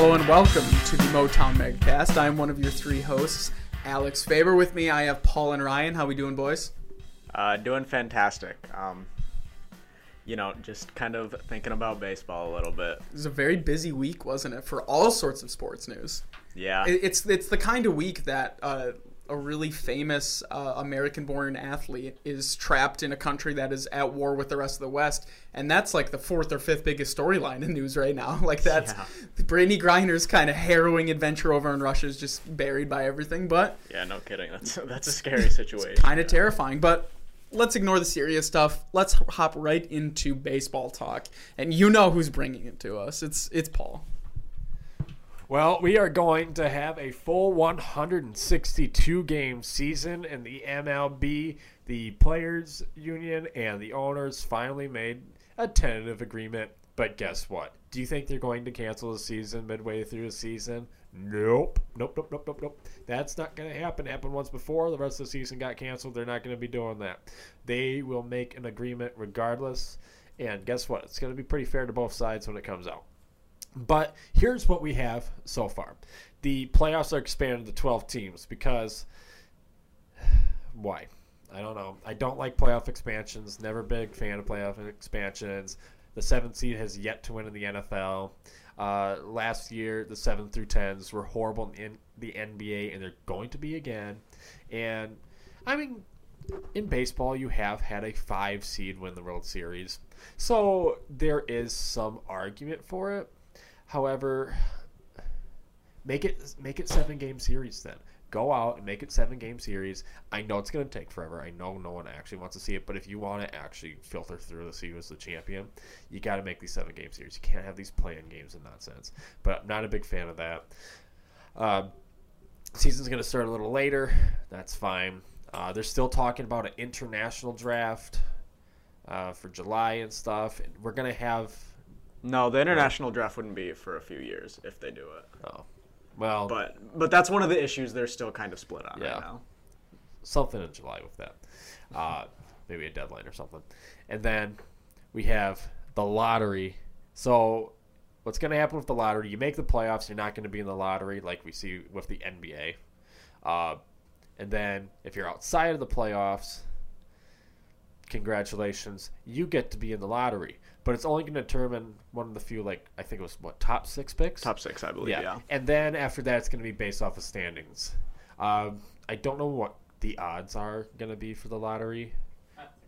Hello and welcome to the Motown Megcast. I'm one of your three hosts, Alex Faber. With me, I have Paul and Ryan. How we doing, boys? Uh, doing fantastic. Um, you know, just kind of thinking about baseball a little bit. It was a very busy week, wasn't it, for all sorts of sports news? Yeah. It- It's it's the kind of week that uh, a really famous uh, American-born athlete is trapped in a country that is at war with the rest of the West, and that's like the fourth or fifth biggest storyline in news right now. Like that's Yeah. Brittney Griner's kind of harrowing adventure over in Russia is just buried by everything, but yeah, no kidding. That's that's a scary situation. kind of terrifying. But let's ignore the serious stuff. Let's hop right into baseball talk. And you know who's bringing it to us. It's it's Paul. Well, we are going to have a full 162 game season in the MLB. The players union and the owners finally made a tentative agreement. But guess what? Do you think they're going to cancel the season midway through the season? Nope. Nope, nope, nope, nope, nope. That's not going to happen. It happened once before. The rest of the season got canceled. They're not going to be doing that. They will make an agreement regardless. And guess what? It's going to be pretty fair to both sides when it comes out. But here's what we have so far. The playoffs are expanded to 12 teams because why? I don't know. I don't like playoff expansions. Never big fan of playoff expansions. The seventh seed has yet to win in the NFL. Uh, last year, the seven through tens were horrible in the NBA, and they're going to be again. And I mean, in baseball, you have had a five seed win the World Series, so there is some argument for it. However, make it make it seven game series then. Go out and make it seven game series. I know it's going to take forever. I know no one actually wants to see it, but if you want to actually filter through to see who's the champion, you got to make these seven game series. You can't have these playing games and nonsense. But I'm not a big fan of that. Um, season's going to start a little later. That's fine. Uh, they're still talking about an international draft uh, for July and stuff. And we're going to have. No, the international draft wouldn't be for a few years if they do it. Oh, well, But but that's one of the issues they're still kind of split on Yeah. right now. something in July with that. Uh, maybe a deadline or something. And then we have the lottery. So what's going to happen with the lottery? You make the playoffs, you're not going to be in the lottery like we see with the NBA. Uh, and then if you're outside of the playoffs, congratulations, you get to be in the lottery. But it's only going to determine one of the few, like I think it was what top six picks. Top six, I believe. Yeah. yeah. And then after that, it's going to be based off of standings. Um, I don't know what the odds are going to be for the lottery.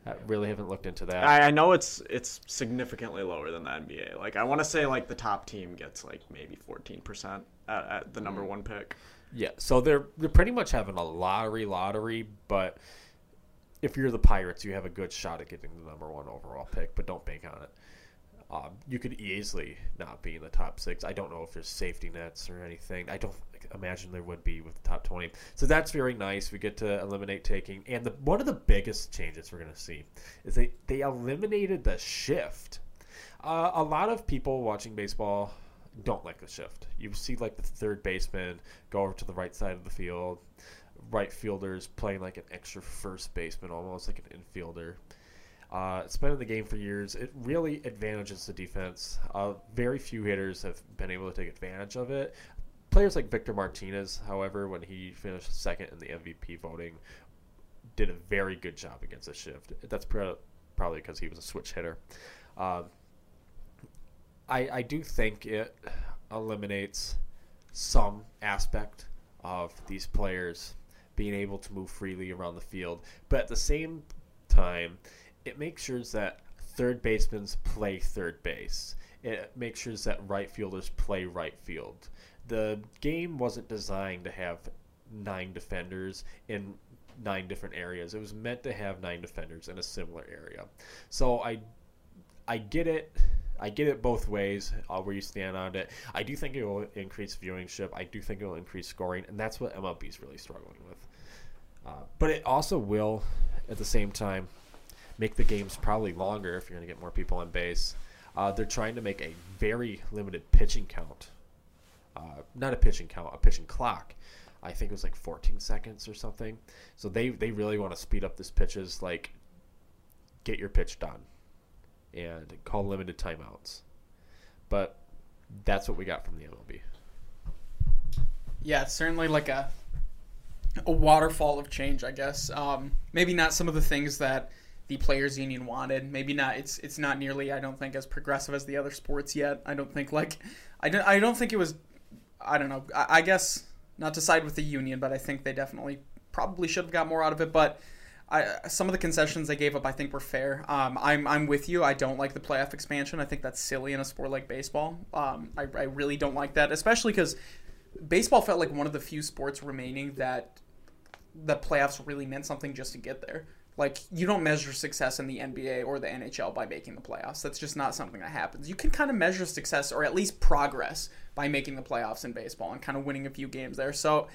I really haven't looked into that. I, I know it's it's significantly lower than the NBA. Like I want to say like the top team gets like maybe fourteen percent at, at the Mm. number one pick. yeah, so they're they're pretty much having a lottery lottery, but if you're the Pirates, you have a good shot at getting the number one overall pick, but don't bank on it. Um, you could easily not be in the top six. I don't know if there's safety nets or anything. I don't imagine there would be with the top 20. So that's very nice. We get to eliminate taking. And the, one of the biggest changes we're going to see is they, they eliminated the shift. Uh, a lot of people watching baseball don't like the shift. You see, like, the third baseman go over to the right side of the field, right fielders playing like an extra first baseman, almost like an infielder. Uh, it's been in the game for years. It really advantages the defense. Uh, very few hitters have been able to take advantage of it. Players like Victor Martinez, however, when he finished second in the MVP voting, did a very good job against the shift. That's pro- probably because he was a switch hitter. Um, I, I do think it eliminates some aspect of these players being able to move freely around the field, but at the same time, it makes sure that third basemen play third base. It makes sure that right fielders play right field. The game wasn't designed to have nine defenders in nine different areas. It was meant to have nine defenders in a similar area. So I I get it. I get it both ways uh, where you stand on it. I do think it will increase viewership. I do think it will increase scoring, and that's what MLB is really struggling with. Uh, but it also will, at the same time, make the games probably longer if you're going to get more people on base. Uh, they're trying to make a very limited pitching count. Uh, not a pitching count, a pitching clock. I think it was like 14 seconds or something. So they, they really want to speed up this pitches, like get your pitch done and call limited timeouts. But that's what we got from the MLB. Yeah, it's certainly like a a waterfall of change, I guess. Um, maybe not some of the things that the players union wanted. Maybe not. It's it's not nearly. I don't think as progressive as the other sports yet. I don't think like I don't I don't think it was. I don't know. I, I guess not to side with the union, but I think they definitely probably should have got more out of it. But I, some of the concessions they gave up, I think, were fair. Um, I'm, I'm with you. I don't like the playoff expansion. I think that's silly in a sport like baseball. Um, I, I really don't like that, especially because baseball felt like one of the few sports remaining that the playoffs really meant something just to get there. Like you don't measure success in the NBA or the NHL by making the playoffs. That's just not something that happens. You can kind of measure success or at least progress by making the playoffs in baseball and kind of winning a few games there. So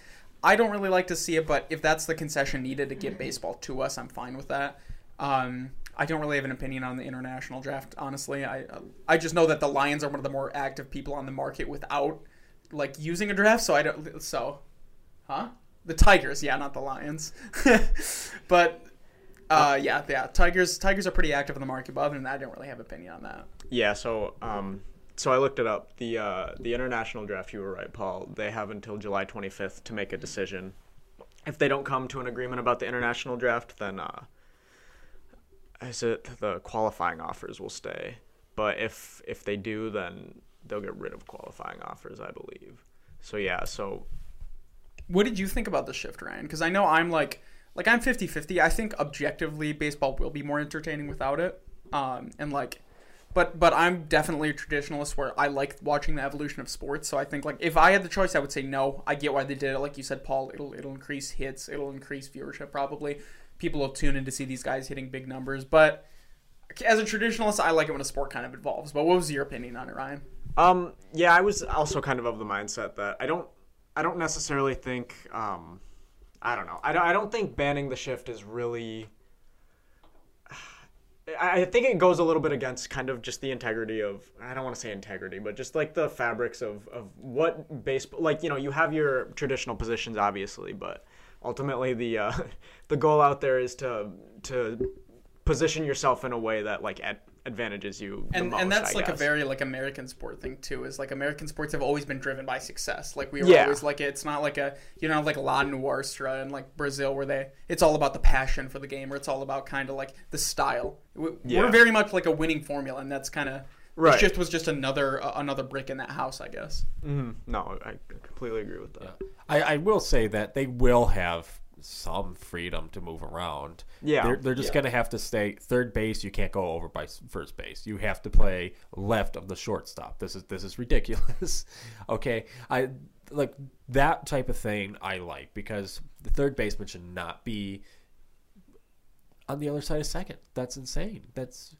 I don't really like to see it, but if that's the concession needed to get baseball to us, I'm fine with that. Um, I don't really have an opinion on the international draft, honestly. I I just know that the Lions are one of the more active people on the market without like using a draft. So I don't. So, huh? The Tigers, yeah, not the Lions. but uh, yeah, yeah, Tigers Tigers are pretty active in the market. But other than that, I don't really have an opinion on that. Yeah, so um, so I looked it up. The uh, the international draft. You were right, Paul. They have until July 25th to make a decision. If they don't come to an agreement about the international draft, then uh, is it the qualifying offers will stay. But if if they do, then they'll get rid of qualifying offers, I believe. So yeah, so What did you think about the shift, Ryan? Because I know I'm like like I'm 50-50. I think objectively baseball will be more entertaining without it. Um, and like but but I'm definitely a traditionalist where I like watching the evolution of sports. So I think like if I had the choice, I would say no. I get why they did it. Like you said, Paul, it'll it'll increase hits, it'll increase viewership probably. People will tune in to see these guys hitting big numbers. But as a traditionalist, I like it when a sport kind of evolves. But what was your opinion on it, Ryan? Um, yeah, I was also kind of of the mindset that I don't, I don't necessarily think, um, I don't know, I don't, I don't think banning the shift is really. I think it goes a little bit against kind of just the integrity of I don't want to say integrity, but just like the fabrics of, of what baseball like you know you have your traditional positions obviously, but ultimately the uh, the goal out there is to to position yourself in a way that like ad- advantages you the and most, and that's I like a very like American sport thing too. Is like American sports have always been driven by success. Like we were Yeah. always like it's not like a you know like La Nuestra and like Brazil where they it's all about the passion for the game or it's all about kind of like the style. We- Yeah. We're very much like a winning formula, and that's kind of Right. The shift was just another uh, another brick in that house, I guess. Mhm. No, I completely agree with that. I, I will say that they will have some freedom to move around. Yeah. they're, they're just Yeah. gonna have to stay third base. You can't go over by first base. You have to play left of the shortstop. This is this is ridiculous. okay, I like that type of thing. I like because the third baseman should not be on the other side of second. That's insane. That's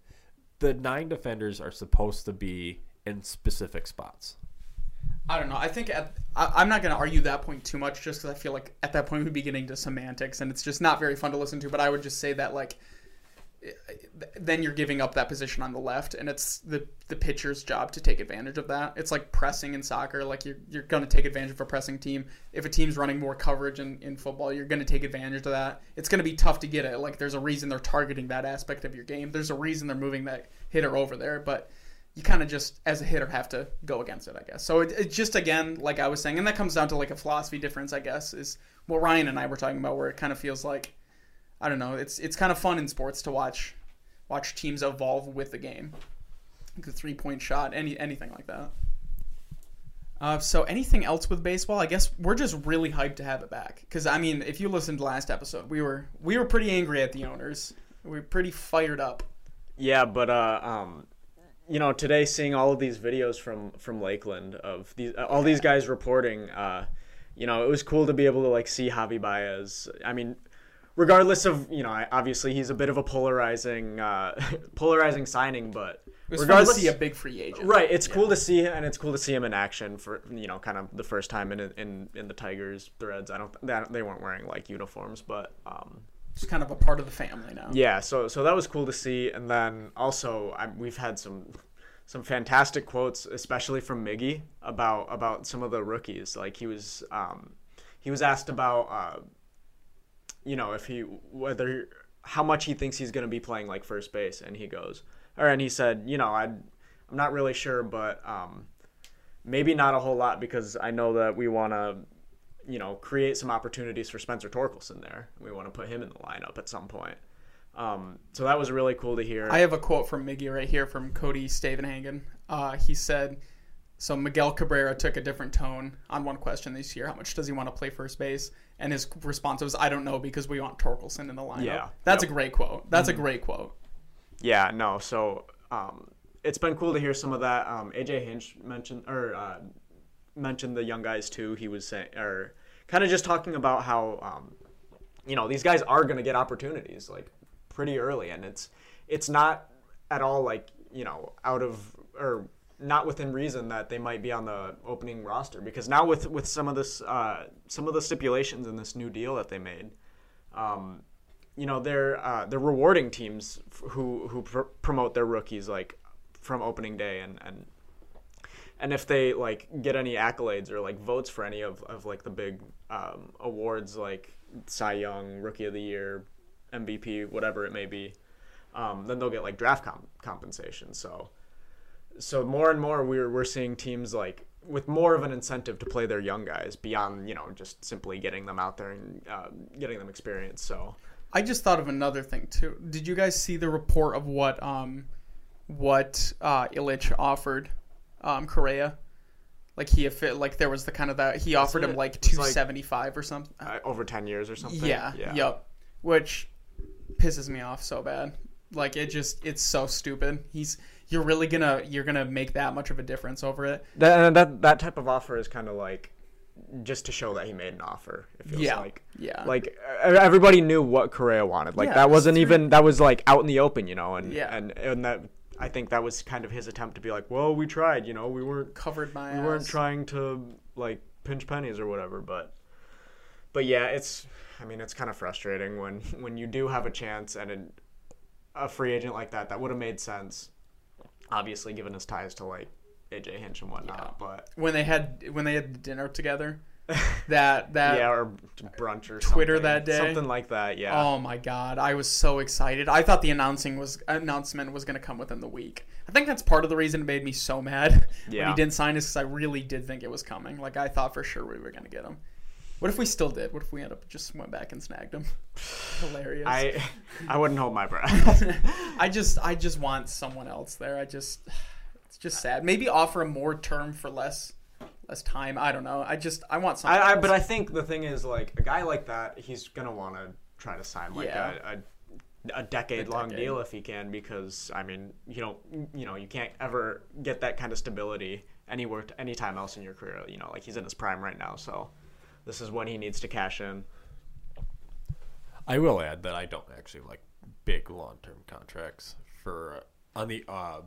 the nine defenders are supposed to be in specific spots. I don't know. I think at, I, I'm not going to argue that point too much, just because I feel like at that point we'd be getting to semantics, and it's just not very fun to listen to. But I would just say that like, eh, then you're giving up that position on the left, and it's the the pitcher's job to take advantage of that. It's like pressing in soccer. Like you're you're going to take advantage of a pressing team. If a team's running more coverage in, in football, you're going to take advantage of that. It's going to be tough to get it. Like there's a reason they're targeting that aspect of your game. There's a reason they're moving that hitter over there, but you kind of just as a hitter have to go against it, I guess. So it, it just again, like I was saying, and that comes down to like a philosophy difference, I guess, is what Ryan and I were talking about, where it kind of feels like, I don't know, it's it's kind of fun in sports to watch watch teams evolve with the game, the three point shot, any anything like that. Uh, so anything else with baseball? I guess we're just really hyped to have it back because I mean, if you listened to last episode, we were we were pretty angry at the owners. We were pretty fired up. Yeah, but uh, um, you know, today seeing all of these videos from from Lakeland of these all these guys reporting, uh, you know, it was cool to be able to like see Javy Baez. I mean, regardless of you know, obviously he's a bit of a polarizing uh, polarizing signing, but It was fun regardless, to see a big free agent. right, it's cool to see and it's cool to see him in action for you know, kind of the first time in in in the Tigers threads. I don't that they weren't wearing like uniforms, but um, Just kind of a part of the family now. yeah, so so that was cool to see, and then also I, we've had some some fantastic quotes, especially from Miggy about about some of the rookies. Like he was um, he was asked about uh, you know if he whether how much he thinks he's going to be playing like first base, and he goes, or and he said, you know, I I'm not really sure, but um, maybe not a whole lot because I know that we want to you know, create some opportunities for Spencer Torkelson there. We want to put him in the lineup at some point. Um, so that was really cool to hear. I have a quote from Miggy right here from Cody Stavenhagen. Uh, he said, "So Miguel Cabrera took a different tone on one question this year. How much does he want to play first base?" And his response was, "I don't know because we want Torkelson in the lineup." Yeah. that's Yep. a great quote. That's a great quote. Yeah, no. So um, it's been cool to hear some of that. Um, AJ Hinch mentioned or uh, mentioned the young guys too. He was saying or kind of just talking about how um, you know these guys are going to get opportunities like pretty early, and it's it's not at all like you know out of or not within reason that they might be on the opening roster because now with with some of this uh, some of the stipulations in this new deal that they made. Um, you know they're uh, they're rewarding teams who who pr- promote their rookies like from opening day and and and if they like get any accolades or like votes for any of, of like the big um, awards like Cy Young, Rookie of the Year, MVP, whatever it may be, um, then they'll get like draft comp- compensation. So so more and more we're we're seeing teams like with more of an incentive to play their young guys beyond you know just simply getting them out there and uh, getting them experience. So I just thought of another thing too. Did you guys see the report of what um what uh Ilitch offered um Correa? Like he affi- like there was the kind of that he offered him like it's like- 275 or something. uh, over ten years or something. Yeah, Yep. Which pisses me off so bad. Like it just it's so stupid. He's you're really gonna you're gonna make that much of a difference over it. That that that type of offer is kind of like just to show that he made an offer. It feels Yeah. like Yeah. like everybody knew what Correa wanted. Like Yeah, that wasn't even that was like out in the open, you know. And Yeah. and and that I think that was kind of his attempt to be like, well, we tried, you know, we weren't covered my we weren't trying to like pinch pennies or whatever, but but yeah, it's I mean, it's kind of frustrating when when you do have a chance and an, a free agent like that that would have made sense. Obviously, given his ties to like AJ Hinch and whatnot, but when they had when they had dinner together. That that yeah, or brunch or Twitter something. that day? something like that. Yeah, Oh my god, I was so excited. I thought the announcing was announcement was going to come within the week. I think that's part of the reason it made me so mad when Yeah. he didn't sign us because I really did think it was coming. Like I thought for sure we were going to get him. What if we still did? What if we end up just went back and snagged him? Hilarious. I I wouldn't hold my breath. I just I just want someone else there. I just it's just sad. Maybe offer a more term for less less time. I don't know. I just I want something. I, I but I think the thing is like a guy like that, he's gonna want to try to sign like Yeah. a, a a decade long decade. deal if he can because I mean you don't you know you can't ever get that kind of stability anywhere anytime else in your career. You know like he's in his prime right now, so this is when he needs to cash in. I will add that I don't actually like big long term contracts for uh, on the uh,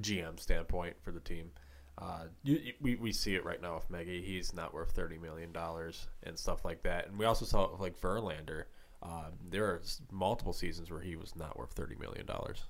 GM standpoint for the team. Uh, you, you- we, we see it right now with Miggy. He's not worth thirty million dollars and stuff like that. And we also saw it with, like Verlander. Uh, there are multiple seasons where he was not worth thirty million dollars.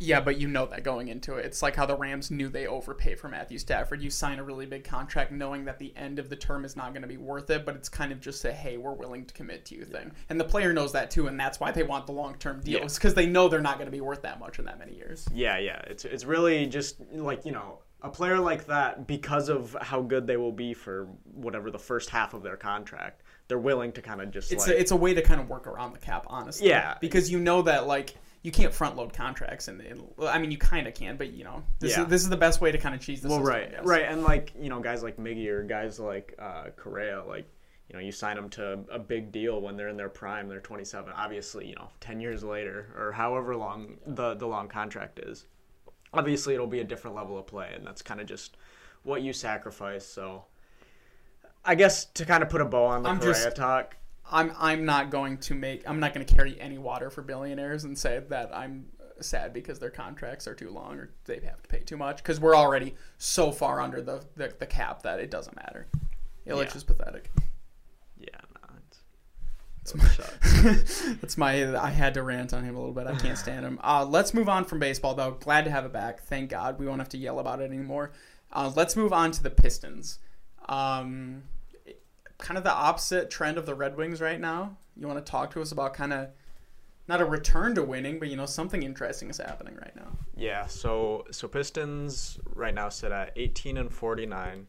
Yeah, but you know that going into it. It's like how the Rams knew they overpaid for Matthew Stafford. You sign a really big contract knowing that the end of the term is not going to be worth it, but it's kind of just a hey, we're willing to commit to you thing. And the player knows that too, and that's why they want the long term deals because they know they're not going to be worth that much in that many years. Yeah, yeah. It's it's really just like you know a player like that because of how good they will be for whatever the first half of their contract. They're willing to kind of just It's like a, it's a way to kind of work around the cap, honestly. Yeah. because you know that like you can't front load contracts, and, and I mean you kind of can, but you know this Yeah. is this is the best way to kind of cheese the well, system. Right, right, and like you know guys like Miggy or guys like uh, Correa, like you know you sign them to a big deal when they're in their prime, they're 27. Obviously, you know, 10 years later or however long the the long contract is, obviously it'll be a different level of play, and that's kind of just what you sacrifice. So. I guess to kind of put a bow on the I'm Correa just- talk, I'm I'm not going to make I'm not going to carry any water for billionaires and say that I'm sad because their contracts are too long or they have to pay too much because we're already so far under the, the, the cap that it doesn't matter. Ilitch Yeah. is pathetic. No, it's. That's my I had to rant on him a little bit. I can't stand him. Uh, let's move on from baseball though. Glad to have it back. Thank God we won't have to yell about it anymore. Uh, let's move on to the Pistons. Um, kind of the opposite trend of the Red Wings right now. You want to talk to us about kind of not a return to winning, but you know something interesting is happening right now. yeah, so so Pistons right now sit at 18 and 49.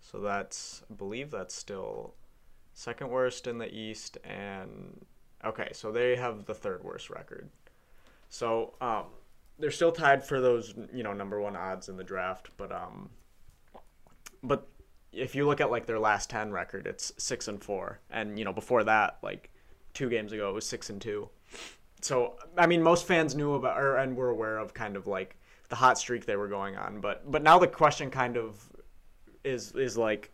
So that's I believe that's still second worst in the East and okay, so they have the third worst record. So um, they're still tied for those you know number one odds in the draft, but um, but if you look at like their last ten record, it's six and four, and you know before that, like two games ago, it was six and two. So I mean, most fans knew about or and were aware of kind of like the hot streak they were going on, but but now the question kind of is is like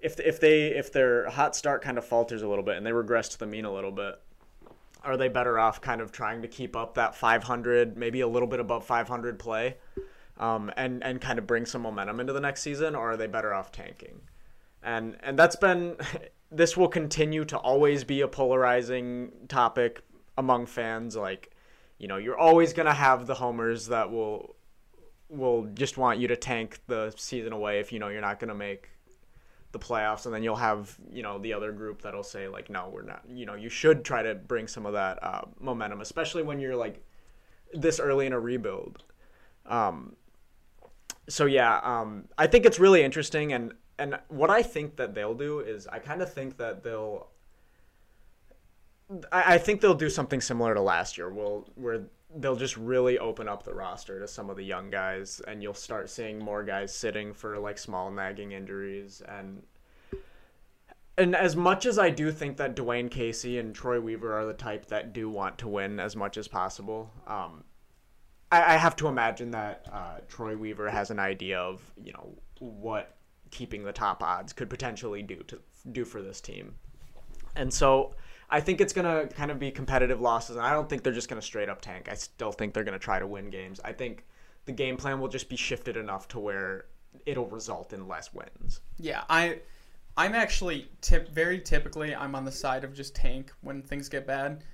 if if they if their hot start kind of falters a little bit and they regress to the mean a little bit, are they better off kind of trying to keep up that 500, maybe a little bit above 500 play, um, and and kind of bring some momentum into the next season, or are they better off tanking? And and that's been this will continue to always be a polarizing topic among fans. Like, you know, you're always gonna have the homers that will will just want you to tank the season away if you know you're not gonna make the playoffs, and then you'll have you know the other group that'll say like, no, we're not. You know, you should try to bring some of that uh, momentum, especially when you're like this early in a rebuild. Um, so yeah, um, I think it's really interesting, and and what I think that they'll do is I kind of think that they'll. I, think they'll do something similar to last year. Where they'll just really open up the roster to some of the young guys, and you'll start seeing more guys sitting for like small nagging injuries and. And as much as I do think that Dwane Casey and Troy Weaver are the type that do want to win as much as possible, um, I, I have to imagine that uh, Troy Weaver has an idea of you know what keeping the top odds could potentially do to do for this team, and so I think it's gonna kind of be competitive losses, and I don't think they're just gonna straight up tank. I still think they're gonna try to win games. I think the game plan will just be shifted enough to where it'll result in less wins. Yeah, I I'm actually tip very typically I'm on the side of just tank when things get bad.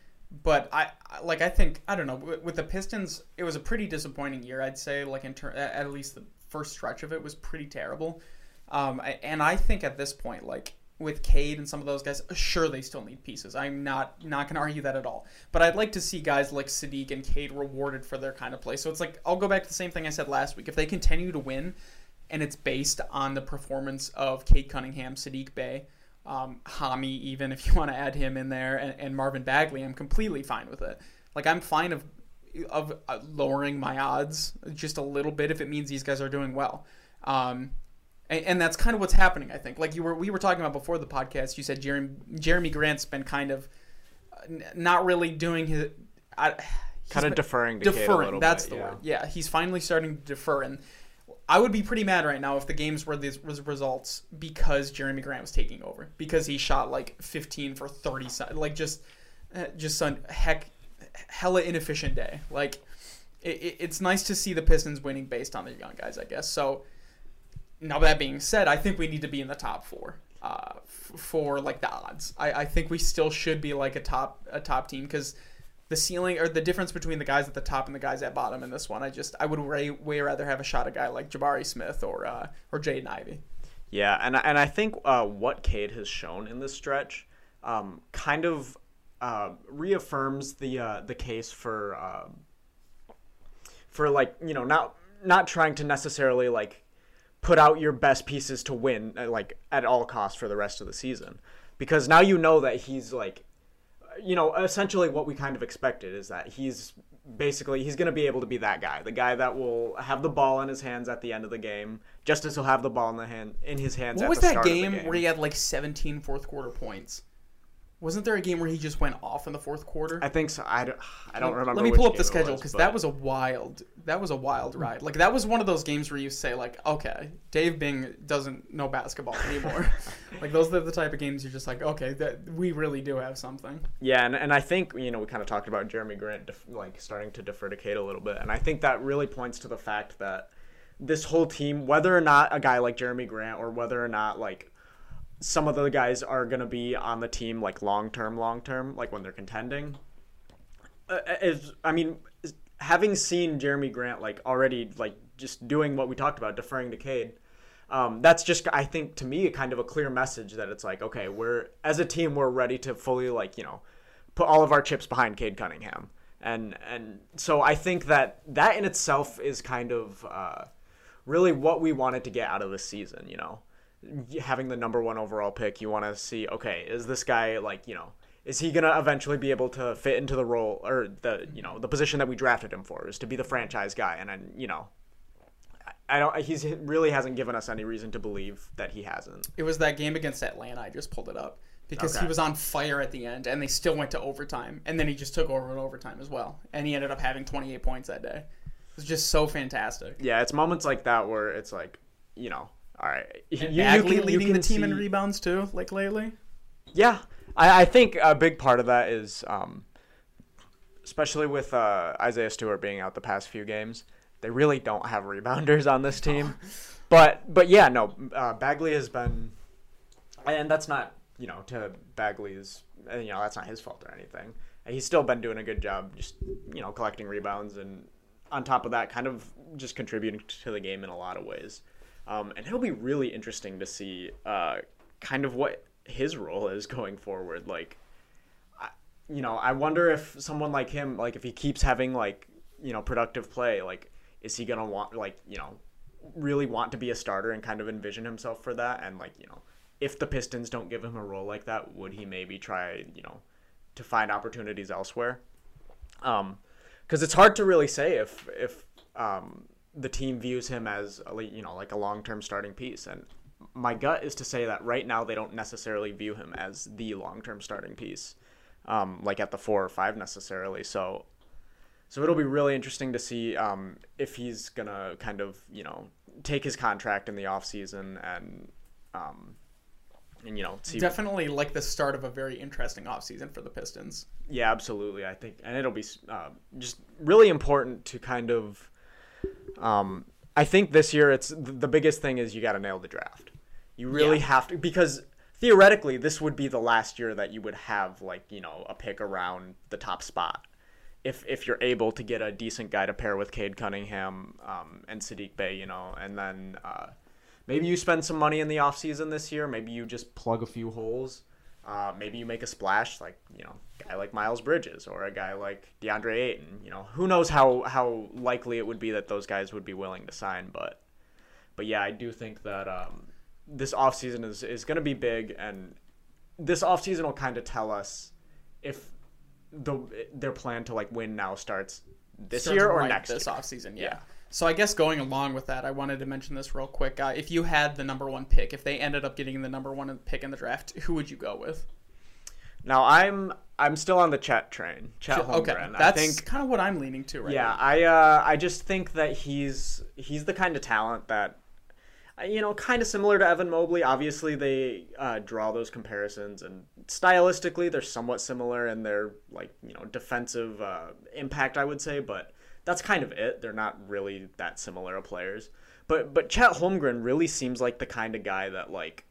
But I like I think I don't know with, with the Pistons it was a pretty disappointing year I'd say like in ter- at at least the first stretch of it was pretty terrible. Um, I, and I think at this point like with Cade and some of those guys sure they still need pieces. I'm not not to argue that at all. But I'd like to see guys like Sadiq and Cade rewarded for their kind of play. So it's like I'll go back to the same thing I said last week. If they continue to win and it's based on the performance of Cade Cunningham, Sadiq Bey, um, Hami, even if you want to add him in there, and, and Marvin Bagley. I'm completely fine with it. Like I'm fine of of uh, lowering my odds just a little bit if it means these guys are doing well. Um, and, and that's kind of what's happening. I think. Like you were, we were talking about before the podcast. You said Jerami Jerami Grant's been kind of uh, not really doing his. I, Kind of deferring a deferring. That's bit, the yeah. word. Yeah, he's finally starting to defer, and I would be pretty mad right now if the games were these res- results because Jerami Grant was taking over because he shot like 15 for 30, like just uh, just some heck hella inefficient day. Like it, it, it's nice to see the Pistons winning based on their young guys, I guess. So now that being said, I think we need to be in the top four. Uh, f- for like the odds, I, I think we still should be like a top a top team because the ceiling or the difference between the guys at the top and the guys at bottom in this one, I just I would way, way rather have a shot at a guy like Jabari Smith or uh, or Jaden Ivey. Yeah, and I- and I think uh, what Cade has shown in this stretch um, kind of uh, reaffirms the uh, the case for uh, for like you know not not trying to necessarily like put out your best pieces to win uh, like at all costs for the rest of the season. Because now you know that he's like you know essentially what we kind of expected is that he's basically he's going to be able to be that guy the guy that will have the ball in his hands at the end of the game. Just as he'll have the ball in the hand in his hands What at was the that start of the game, was that game. where he had like 17 fourth quarter points? Wasn't there a game where he just went off in the fourth quarter? I think so. I don't, I don't remember. Let me pull up the schedule because but- that was a wild. That was a wild hmm. ride. Like that was one of those games where you say like, okay, Dave Bing doesn't know basketball anymore. like those are the type of games you're just like, okay, that we really do have something. Yeah, and, and I think you know we kind of talked about Jerami Grant def- like starting to defer to Cade a little bit, and I think that really points to the fact that this whole team, whether or not a guy like Jerami Grant or whether or not like some of the guys are gonna be on the team like long term, long term, like when they're contending, uh, is I mean, is- having seen Jerami Grant like already like just doing what we talked about, deferring to Cade. Um, that's just I think to me kind of a clear message that it's like okay we're as a team we're ready to fully like you know put all of our chips behind Cade Cunningham and and so I think that that in itself is kind of uh, really what we wanted to get out of this season you know having the number one overall pick, you want to see, okay, is this guy like, you know, is he gonna eventually be able to fit into the role or the you know the position that we drafted him for is to be the franchise guy, and then you know, I don't. He's really hasn't given us any reason to believe that he hasn't. It was that game against Atlanta. I just pulled it up because Okay. he was on fire at the end, and they still went to overtime, and then he just took over in overtime as well, and he ended up having 28 points that day. It was just so fantastic. Yeah, it's moments like that where it's like, you know, all right, you, And you Bagley can- you leading the can team in rebounds too, like lately. Yeah, I, I think a big part of that is, um, especially with uh, Isaiah Stewart being out the past few games, they really don't have rebounders on this team. But but yeah, no, uh, Bagley has been, and that's not you know to Bagley's, you know that's not his fault or anything. He's still been doing a good job, just you know collecting rebounds and on top of that, kind of just contributing to the game in a lot of ways. Um, and it'll be really interesting to see uh, kind of what his role is going forward. Like, I, you know, I wonder if someone like him, like if he keeps having like you know productive play, like is he gonna want like you know really want to be a starter and kind of envision himself for that? And like you know, if the Pistons don't give him a role like that, would he maybe try you know to find opportunities elsewhere? Um, because it's hard to really say if if um, the team views him as a, you know like a long term starting piece, and my gut is to say that right now they don't necessarily view him as the long term starting piece, um, like at the four or five necessarily. So so it'll be really interesting to see um, if he's gonna kind of you know take his contract in the off season and um, and you know see Definitely like the start of a very interesting offseason for the Pistons. Yeah, absolutely. I think, and it'll be uh, just really important to kind of. Um, I think this year it's the biggest thing is you got to nail the draft. You really Yeah. have to because theoretically this would be the last year that you would have like you know a pick around the top spot. If, if you're able to get a decent guy to pair with Cade Cunningham um, and Sadiq Bey, you know, and then uh, maybe you spend some money in the offseason this year. Maybe you just plug a few holes. Uh, maybe you make a splash, like you know, a guy like Miles Bridges or a guy like DeAndre Ayton. You know, who knows how how likely it would be that those guys would be willing to sign. But but yeah, I do think that um, this offseason is is going to be big, and this offseason will kind of tell us if the their plan to like win now starts this Starts year or right next this year. offseason. Yeah. Yeah. So I guess going along with that, I wanted to mention this real quick. Uh, if you had the number one pick, if they ended up getting the number one pick in the draft, who would you go with? Now I'm I'm still on the Chet train. Chet okay, Holmgren. that's I think kind of what I'm leaning to right yeah, now. I uh, I just think that he's he's the kind of talent that uh, you know, kind of similar to Evan Mobley. Obviously, they uh, draw those comparisons, and stylistically, they're somewhat similar in their like you know defensive uh, impact, I would say. But that's kind of it. They're not really that similar of players. But but Chet Holmgren really seems like the kind of guy that like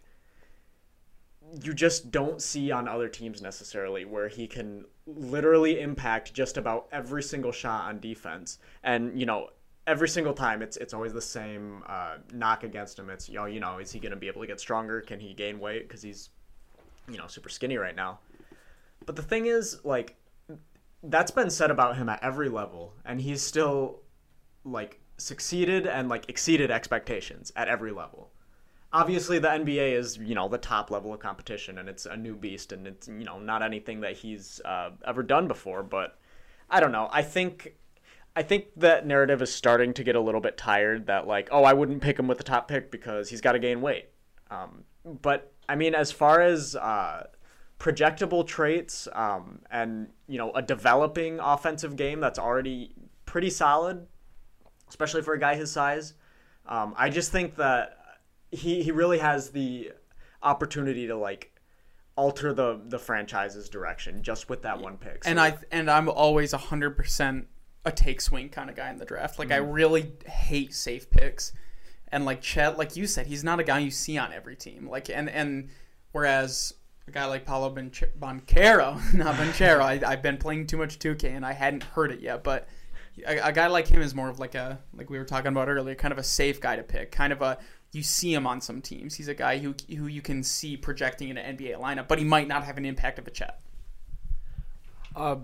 you just don't see on other teams necessarily where he can literally impact just about every single shot on defense. And you know every single time it's it's always the same uh, knock against him. It's you know you know is he going to be able to get stronger? Can he gain weight? Because he's you know super skinny right now. But the thing is like that's been said about him at every level and he's still like succeeded and like exceeded expectations at every level. Obviously the NBA is you know the top level of competition and it's a new beast and it's you know not anything that he's uh, ever done before but I don't know. I think I think that narrative is starting to get a little bit tired that like oh I wouldn't pick him with the top pick because he's got to gain weight. Um, but I mean as far as uh, projectable traits um, and you know a developing offensive game that's already pretty solid especially for a guy his size um, I just think that he he really has the opportunity to like alter the the franchise's direction just with that one pick. So- and I and I'm always hundred percent a take swing kind of guy in the draft. Like I Mm-hmm. really hate safe picks, and like Chet, like you said, he's not a guy you see on every team. Like and and whereas a guy like Paolo Bonch- Boncaro, not Bonchero, I, I've been playing too much 2K and I hadn't heard it yet, but. A, a guy like him is more of like a like we were talking about earlier, kind of a safe guy to pick. Kind of a you see him on some teams. He's a guy who who you can see projecting in an NBA lineup, but he might not have an impact of a Chet. Uh,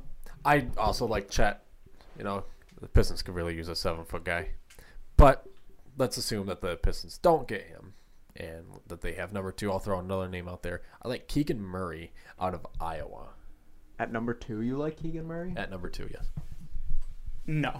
I also like Chet. You know, the Pistons could really use a seven foot guy. But let's assume that the Pistons don't get him. And that they have number two. I'll throw another name out there. I like Keegan Murray out of Iowa At number two, you like Keegan Murray? at number two. Yes. No,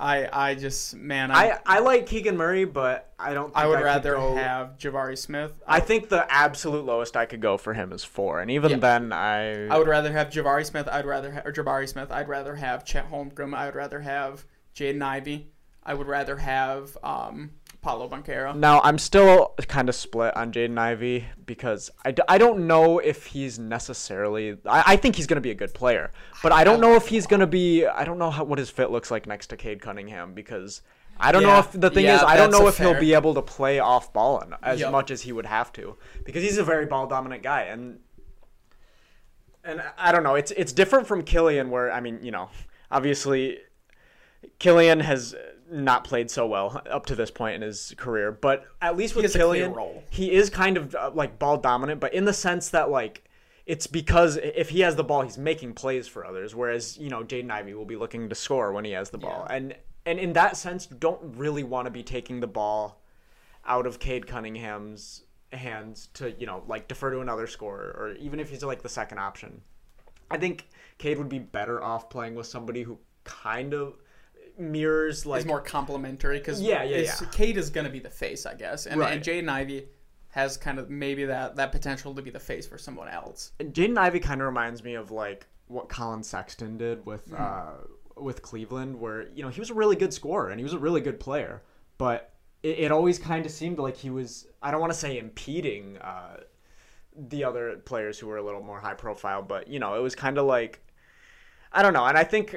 I I just man I I, I like Keegan Murray, but I don't. Think I would could rather go- have Javari Smith. I think the absolute lowest I could go for him is four, and even Yeah. then, I. I would rather have Javari Smith. I'd rather ha- or Jabari Smith. I'd rather have Chet Holmgren. I would rather have Jaden Ivey. I would rather have um, Paulo Banquero. Now I'm still kind of split on Jaden Ivey because I, d- I don't know if he's necessarily I, I think he's going to be a good player, but I don't know if he's going to be I don't know how, what his fit looks like next to Cade Cunningham because I don't know if the thing yeah, is I don't know if he'll be able to play off ball as Yep. much as he would have to because he's a very ball dominant guy and and I don't know it's it's different from Killian where I mean you know obviously Killian has not played so well up to this point in his career, but at least with clear Killian, role. he is kind of uh, like ball dominant, but in the sense that like it's because if he has the ball, he's making plays for others, whereas you know Jaden Ivey will be looking to score when he has the ball, Yeah. and and in that sense, you don't really want to be taking the ball out of Cade Cunningham's hands to you know like defer to another scorer, or even if he's like the second option. I think Cade would be better off playing with somebody who kind of mirrors like is more complimentary because Yeah, yeah, yeah. Cade is going to be the face, I guess, and, Right. and Jaden Ivey has kind of maybe that that potential to be the face for someone else. And Jaden Ivey kind of reminds me of like what Collin Sexton did with Hmm. uh, with Cleveland, where you know he was a really good scorer and he was a really good player, but it, it always kind of seemed like he was I don't want to say impeding uh, the other players who were a little more high profile, but you know it was kind of like I don't know, and I think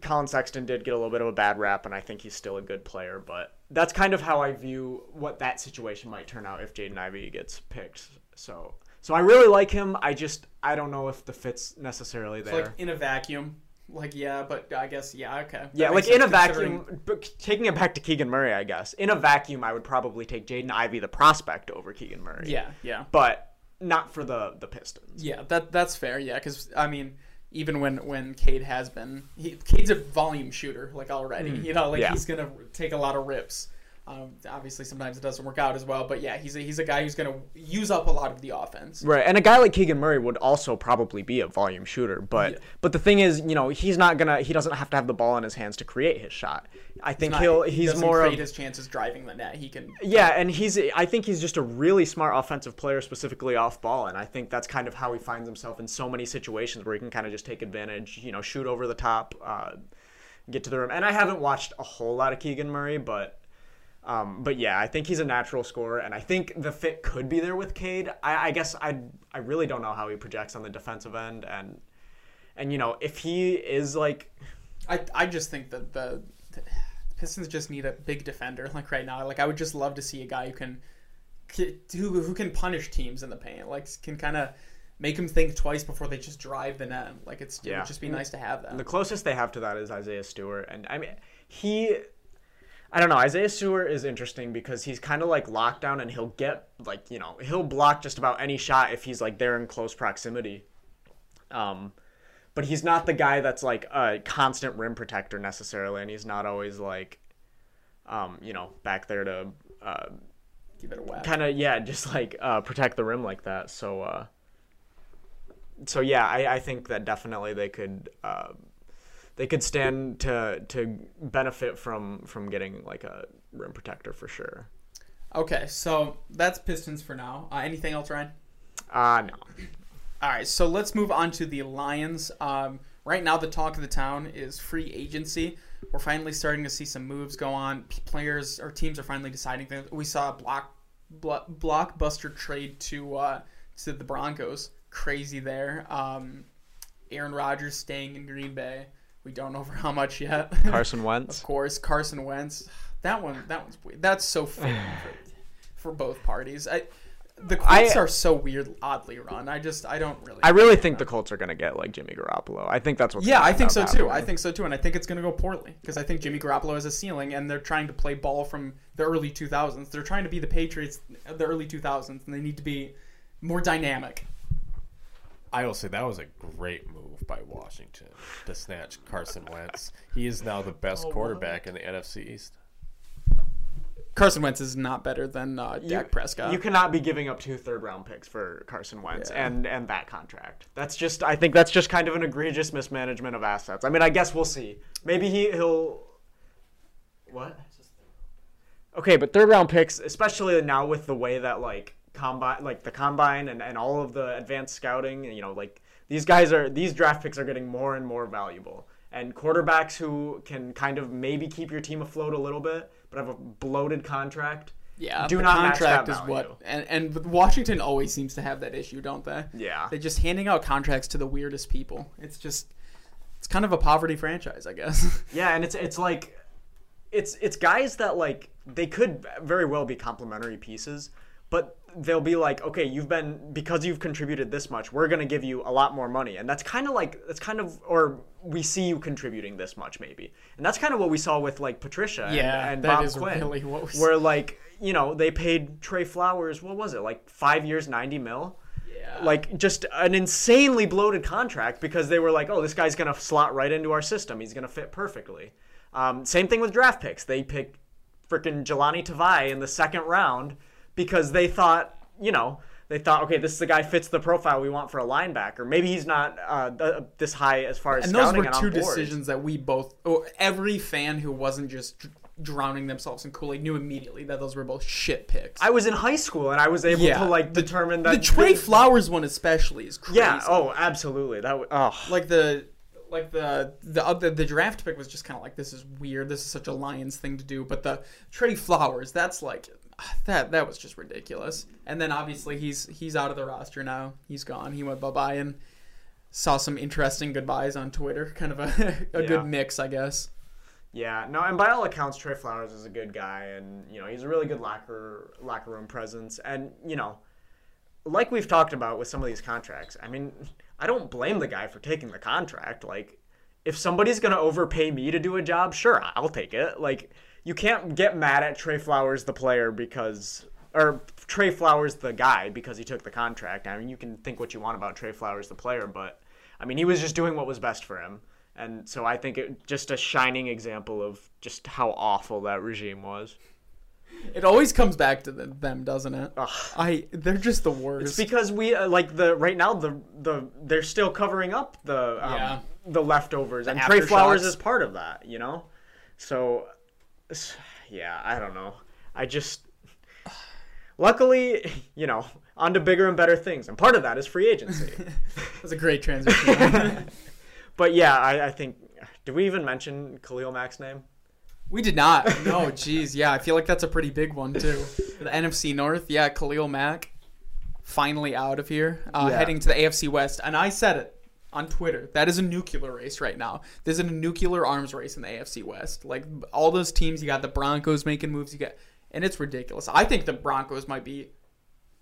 Collin Sexton did get a little bit of a bad rap, and I think he's still a good player, but that's kind of how I view what that situation might turn out if Jaden Ivey gets picked. So, so I really like him. I just I don't know if the fit's necessarily there. like in a vacuum, like yeah, but I guess yeah, okay. That yeah, like in a vacuum, but taking it back to Keegan Murray, I guess. In a vacuum, I would probably take Jaden Ivey, the prospect, over Keegan Murray. Yeah, yeah. but not for the the Pistons. Yeah, that that's fair. Yeah, because I mean, even when when Cade has been, he, Cade's a volume shooter like already. You know, like Mm. Yeah. he's gonna take a lot of rips. Um, obviously, sometimes it doesn't work out as well, but yeah, he's a, he's a guy who's gonna use up a lot of the offense. Right, and a guy like Keegan Murray would also probably be a volume shooter, but Yeah. but the thing is, you know, he's not gonna he doesn't have to have the ball in his hands to create his shot. I think Not- he'll he's doesn't more create of his chances driving the net. He can. yeah, and he's I think he's just a really smart offensive player, specifically off ball, and I think that's kind of how he finds himself in so many situations where he can kind of just take advantage, you know, shoot over the top, uh, get to the rim. And I haven't watched a whole lot of Keegan Murray, but. Um, but yeah, I think he's a natural scorer, and I think the fit could be there with Cade. I, I guess I I really don't know how he projects on the defensive end, and and you know if he is like I I just think that the, the Pistons just need a big defender like right now. Like I would just love to see a guy who can who who can punish teams in the paint. Like can kind of make them think twice before they just drive the net. Like it's it Yeah. would just be nice to have that. The closest they have to that is Isaiah Stewart, and I mean he. I don't know. Isaiah Stewart is interesting because he's kind of like lockdown, and he'll get like you know he'll block just about any shot if he's like there in close proximity. Um, but he's not the guy that's like a constant rim protector necessarily, and he's not always like, um, you know, back there to uh, Give it a whack. kind of yeah, just like uh, protect the rim like that. So, uh, so yeah, I, I think that definitely they could uh, they could stand to to benefit from from getting like a rim protector for sure. Okay, so that's Pistons for now. Uh, anything else, Ryan? Uh no. All right, so let's move on to the Lions. Um, right now, the talk of the town is free agency. We're finally starting to see some moves go on. Players or teams are finally deciding things. We saw a block, blo- blockbuster trade to uh, to the Broncos. Crazy there. Um, Aaron Rodgers staying in Green Bay. We don't know for how much yet. Carson Wentz. of course, Carson Wentz. That one, that one's weird. That's so fitting for, for both parties. I, the Colts I- are so weird, oddly run. I just, I don't really. I really think the Colts are gonna get like Jimmy Garoppolo. I think that's what. Yeah, I think so too. I think so too, and I think it's going to go poorly because I think Jimmy Garoppolo has a ceiling, and they're trying to play ball from the early 2000s. They're trying to be the Patriots of the early 2000s, and they need to be more dynamic. I will say that was a great move by Washington to snatch Carson Wentz. He is now the best Oh, wow. quarterback in the NFC East. Carson Wentz is not better than uh, You- Dak Prescott. You cannot be giving up two third round picks for Carson Wentz Yeah. and and that contract. That's just I think that's just kind of an egregious mismanagement of assets. I mean, I guess we'll see. Maybe he he'll what? Okay, but third round picks, especially now with the way that like combine like the combine and, and all of the advanced scouting, you know, like these guys are these draft picks are getting more and more valuable. And quarterbacks who can kind of maybe keep your team afloat a little bit, but have a bloated contract. yeah, do not match contract is what, and and Washington always seems to have that issue, don't they? Yeah. They're just handing out contracts to the weirdest people. It's just, it's kind of a poverty franchise, I guess. Yeah, and it's it's like it's it's guys that like they could very well be complementary pieces, but they'll be like, okay, you've been because you've contributed this much, we're gonna give you a lot more money, and that's kind of like that's kind of or we see you contributing this much maybe, and that's kind of what we saw with like Patricia and, Yeah, and that Bob is Quinn, really where like you know they paid Trey Flowers what was it like five years ninety mil yeah. like just an insanely bloated contract because they were like, oh, this guy's gonna slot right into our system. He's gonna fit perfectly. Um, same thing with draft picks. They picked freaking Jahlani Tavai in the second round because they thought, you know, they thought, okay, this is the guy fits the profile we want for a linebacker. Maybe he's not uh, th- this high as far as and those were and two decisions that we both, or every fan who wasn't just drowning themselves in Kool Aid knew immediately that those were both shit picks. I was in high school and I was able Yeah, to like the- determine that the Trey Flowers one especially is crazy. Yeah. Oh, absolutely. That. Oh. like the like the the other the draft pick was just kind of like this is weird. This is such a Lions thing to do. But the Trey Flowers, that's like that that was just ridiculous. And then obviously he's he's out of the roster now. He's gone. He went bye bye and saw some interesting goodbyes on Twitter. Kind of a, a Yeah. good mix, I guess. Yeah, no, and by all accounts, Trey Flowers is a good guy, and you know he's a really good locker locker room presence, and you know, like we've talked about with some of these contracts. I mean, I don't blame the guy for taking the contract. Like, if somebody's gonna overpay me to do a job, sure, I'll take it. Like, you can't get mad at Trey Flowers the player because, or Trey Flowers the guy because he took the contract. I mean, you can think what you want about Trey Flowers the player, but I mean, he was just doing what was best for him. And so I think it just a shining example of just how awful that regime was. It always comes back to them, doesn't it? Ugh. I they're just the worst. It's because we uh, like the right now the the they're still covering up the um, Yeah. the leftovers and Trey. Flowers is part of that, you know. So yeah, I don't know. I just luckily, you know, on to bigger and better things, and part of that is free agency. That's a great transition. but yeah, I, I think did we even mention Khalil Mack's name? We did not. No, jeez. Yeah, I feel like that's a pretty big one too. The NFC North. Yeah, Khalil Mack finally out of here, uh, Yeah. heading to the AFC West. And I said it on Twitter. That is a nuclear race right now. There's a nuclear arms race in the AFC West. Like all those teams, you got the Broncos making moves. You got, and it's ridiculous. I think the Broncos might be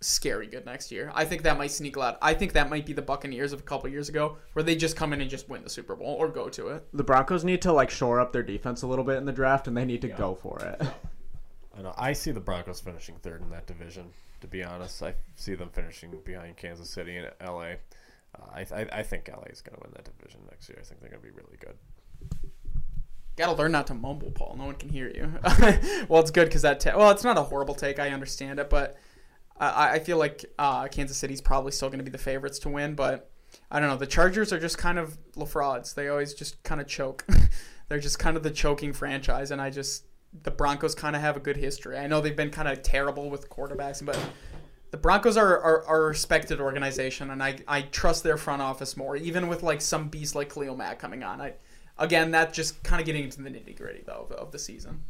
scary good next year. I think that might sneak out. I think that might be the Buccaneers of a couple years ago, where they just come in and just win the Super Bowl or go to it. The Broncos need to like shore up their defense a little bit in the draft, and they need to go for it. I know. I see the Broncos finishing third in that division. To be honest, I see them finishing behind Kansas City and L.A. I, I I think LA is going to win that division next year. I think they're going to be really good. Gotta learn not to mumble, Paul. No one can hear you. well, it's good because that. Ta- well, it's not a horrible take. I understand it, but I, I feel like uh, Kansas City's probably still going to be the favorites to win. But I don't know. The Chargers are just kind of la frauds. They always just kind of choke. They're just kind of the choking franchise, and I just the Broncos kind of have a good history. I know they've been kind of terrible with quarterbacks, but the Broncos are, are, are a respected organization, and I, I trust their front office more, even with like some beast like Khalil Mack coming on. I again, that's just kind of getting into the nitty gritty though of, of the season.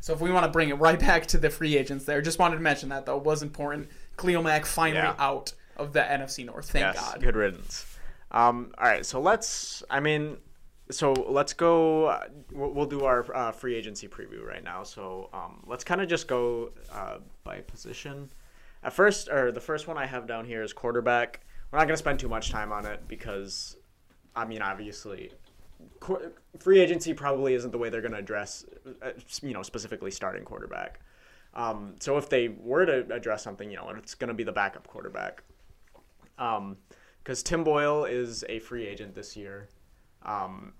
So if we want to bring it right back to the free agents, there, just wanted to mention that though it was important. Khalil Mack finally Yeah. out of the NFC North. Thank yes, God. good riddance. Um, all right, so let's. I mean, so let's go. Uh, we'll, we'll do our uh, free agency preview right now. So um, let's kind of just go uh, by position. At first, or the first one I have down here is quarterback. We're not going to spend too much time on it because, I mean, obviously, qu- free agency probably isn't the way they're going to address, uh, you know, specifically starting quarterback. Um, so if they were to address something, you know, it's going to be the backup quarterback. Um, because Tim Boyle is a free agent this year, um,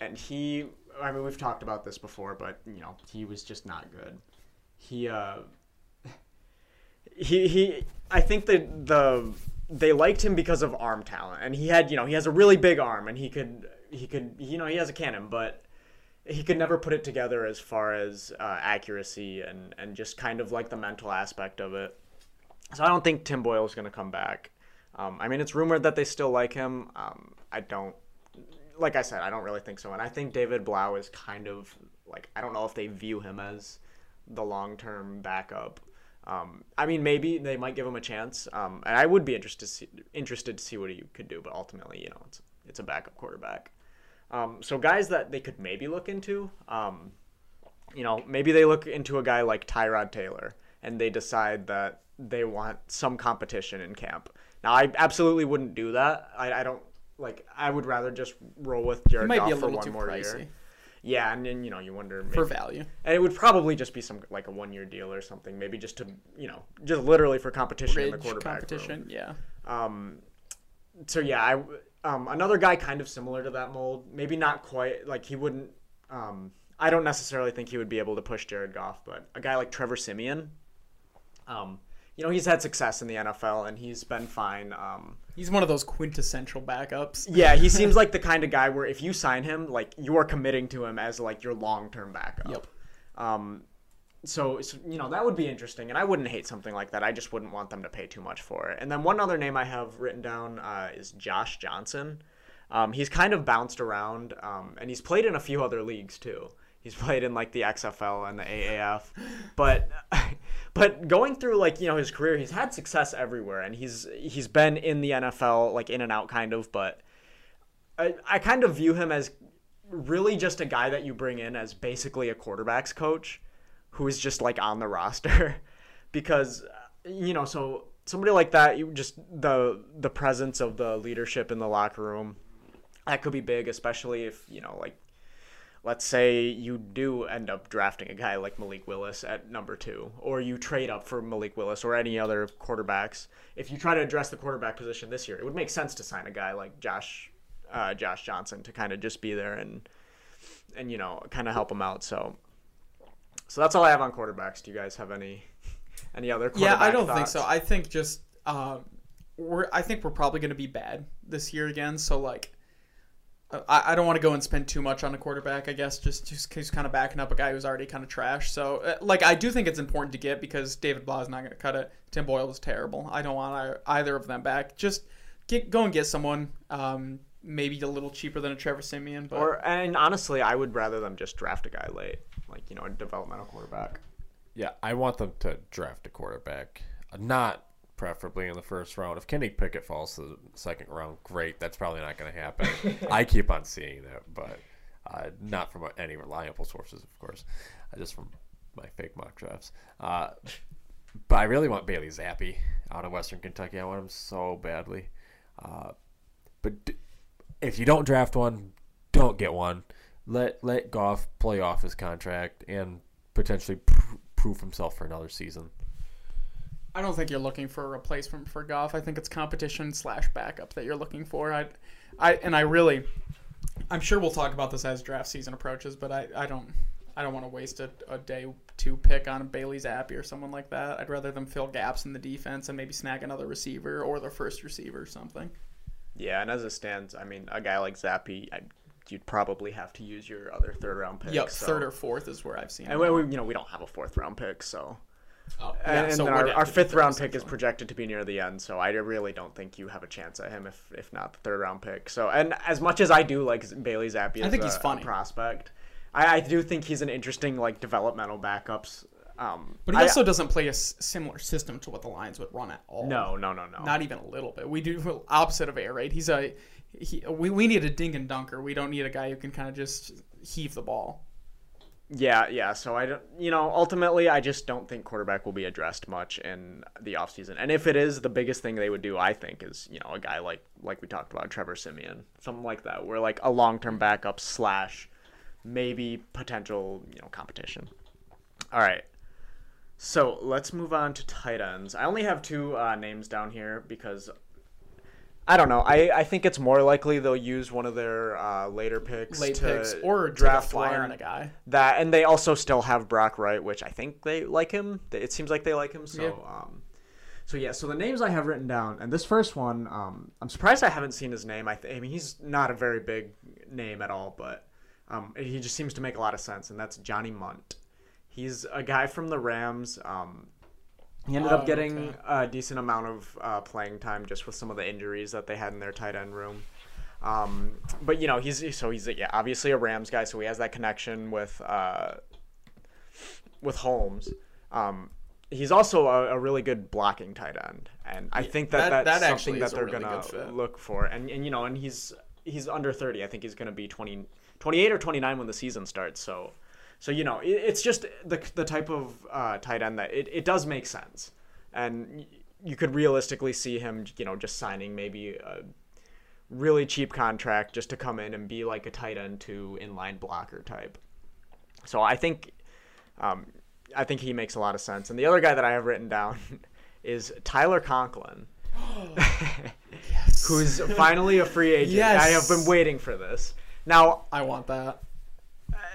and he. I mean, we've talked about this before, but you know, he was just not good. he uh, he he. I think that the they liked him because of arm talent, and he had you know he has a really big arm, and he could he could you know he has a cannon, but he could never put it together as far as uh, accuracy and and just kind of like the mental aspect of it. So I don't think Tim Boyle is going to come back. Um, I mean, it's rumored that they still like him. Um, I don't, like I said, I don't really think so. And I think David Blough is kind of like I don't know if they view him as the long term backup. Um, I mean, maybe they might give him a chance, um, and I would be interested to see, interested to see what he could do. But ultimately, you know, it's it's a backup quarterback. Um, so guys that they could maybe look into, um, you know, maybe they look into a guy like Tyrod Taylor, and they decide that they want some competition in camp. Now, I absolutely wouldn't do that. I, I don't like. I would rather just roll with Jared Goff for one more pricey year. Yeah, and then you know you wonder maybe, for value. and it would probably just be some like a one year deal or something. Maybe just to you know just literally for competition in the quarterback room. competition, yeah. Um, so yeah, I um, another guy kind of similar to that mold. Maybe not quite like he wouldn't. Um, I don't necessarily think he would be able to push Jared Goff, but a guy like Trevor Siemian. Um, you know he's had success in the NFL and he's been fine. Um, He's one of those quintessential backups. yeah, he seems like the kind of guy where if you sign him, like you are committing to him as like your long term backup. Yep. Um, so, so, you know that would be interesting, and I wouldn't hate something like that. I just wouldn't want them to pay too much for it. And then one other name I have written down uh, is Josh Johnson. Um, he's kind of bounced around, um, and he's played in a few other leagues too. He's played in like the XFL and the AAF, but but going through like you know his career, he's had success everywhere, and he's he's been in the NFL like in and out kind of. But I, I kind of view him as really just a guy that you bring in as basically a quarterbacks coach who is just like on the roster. Because you know so somebody like that you just the the presence of the leadership in the locker room that could be big especially if you know like let's say you do end up drafting a guy like Malik Willis at number 2 or you trade up for Malik Willis or any other quarterbacks if you try to address the quarterback position this year it would make sense to sign a guy like Josh uh, Josh Johnson to kind of just be there and and you know kind of help him out so so that's all I have on quarterbacks. Do you guys have any any other? Yeah, I don't think so. I think just um, we're. I think we're probably going to be bad this year again. So like, I, I don't want to go and spend too much on a quarterback. I guess just just he's kind of backing up a guy who's already kind of trash. So uh, like, I do think it's important to get because David Blough is not going to cut it. Tim Boyle is terrible. I don't want either, either of them back. Just get go and get someone. Um, maybe a little cheaper than a Trevor Siemian, but Or and honestly, I would rather them just draft a guy late, like you know, a developmental quarterback. Yeah, I want them to draft a quarterback, not preferably in the first round. If Kenny Pickett falls to the second round, great. That's probably not going to happen. I keep on seeing that, but uh, not from any reliable sources, of course, uh, just from my fake mock drafts. Uh, but I really want Bailey Zappe out of Western Kentucky. I want him so badly. Uh, but d- if you don't draft one, don't get one. Let let Goff play off his contract and potentially pr- prove himself for another season. I don't think you're looking for a replacement for Goff. I think it's competition slash backup that you're looking for. I, I and I really, I'm sure we'll talk about this as draft season approaches, but I, I don't, I don't want to waste a, a day to pick on Bailey's Zappe or someone like that. I'd rather them fill gaps in the defense and maybe snag another receiver or their first receiver or something. Yeah, and as it stands, I mean, a guy like Zappe, I, you'd probably have to use your other third round pick. Yep, so- third or fourth is where I've seen. And it. we, we- you know, we don't have a fourth round pick, so. Oh, yeah, and so then our, our fifth round pick is projected to be near the end, so I really don't think you have a chance at him if if not the third round pick. So, and as much as I do like Bailey Zappe, I think a, he's a funny. prospect. I, I do think he's an interesting like developmental backups. Um, But he I- also doesn't play a s- similar system to what the Lions would run at all. no, no, no, no. Not even a little bit. We do opposite of air raid. He's a he, we, we need a dink and dunker. We don't need a guy who can kind of just heave the ball. Yeah, yeah. So I don't, you know, ultimately, I just don't think quarterback will be addressed much in the offseason. And if it is, the biggest thing they would do, I think, is you know a guy like like we talked about, Trevor Siemian, something like that, where like a long term backup slash maybe potential you know competition. All right. So let's move on to tight ends. I only have two uh, names down here because I don't know. I, I think it's more likely they'll use one of their uh, later picks Late picks or draft draft flyer on a guy. That and they also still have Brock Wright, which I think they like him. It seems like they like him. So, Yeah. um, so yeah. So the names I have written down, and this first one, um, I'm surprised I haven't seen his name. I, th- I mean, he's not a very big name at all, but um, he just seems to make a lot of sense, and that's Johnny Mundt. He's a guy from the Rams. Um, he ended Oh, up getting okay. a decent amount of uh, playing time just with some of the injuries that they had in their tight end room. Um, but you know, he's so he's yeah, obviously a Rams guy, so he has that connection with uh, with Holmes. Um, he's also a, a really good blocking tight end, and I think that, that- that's that something that they're really gonna look for. And and you know, and he's he's under thirty. I think he's gonna be 20, 28 or twenty nine when the season starts. So. So you know, it, it's just the, the type of uh, tight end that it, it does make sense, and you could realistically see him, you know, just signing maybe a really cheap contract just to come in and be like a tight end to inline blocker type. So I think, um, I think he makes a lot of sense. And the other guy that I have written down is Tyler Conklin, who's finally a free agent. I have been waiting for this. Now, I want that.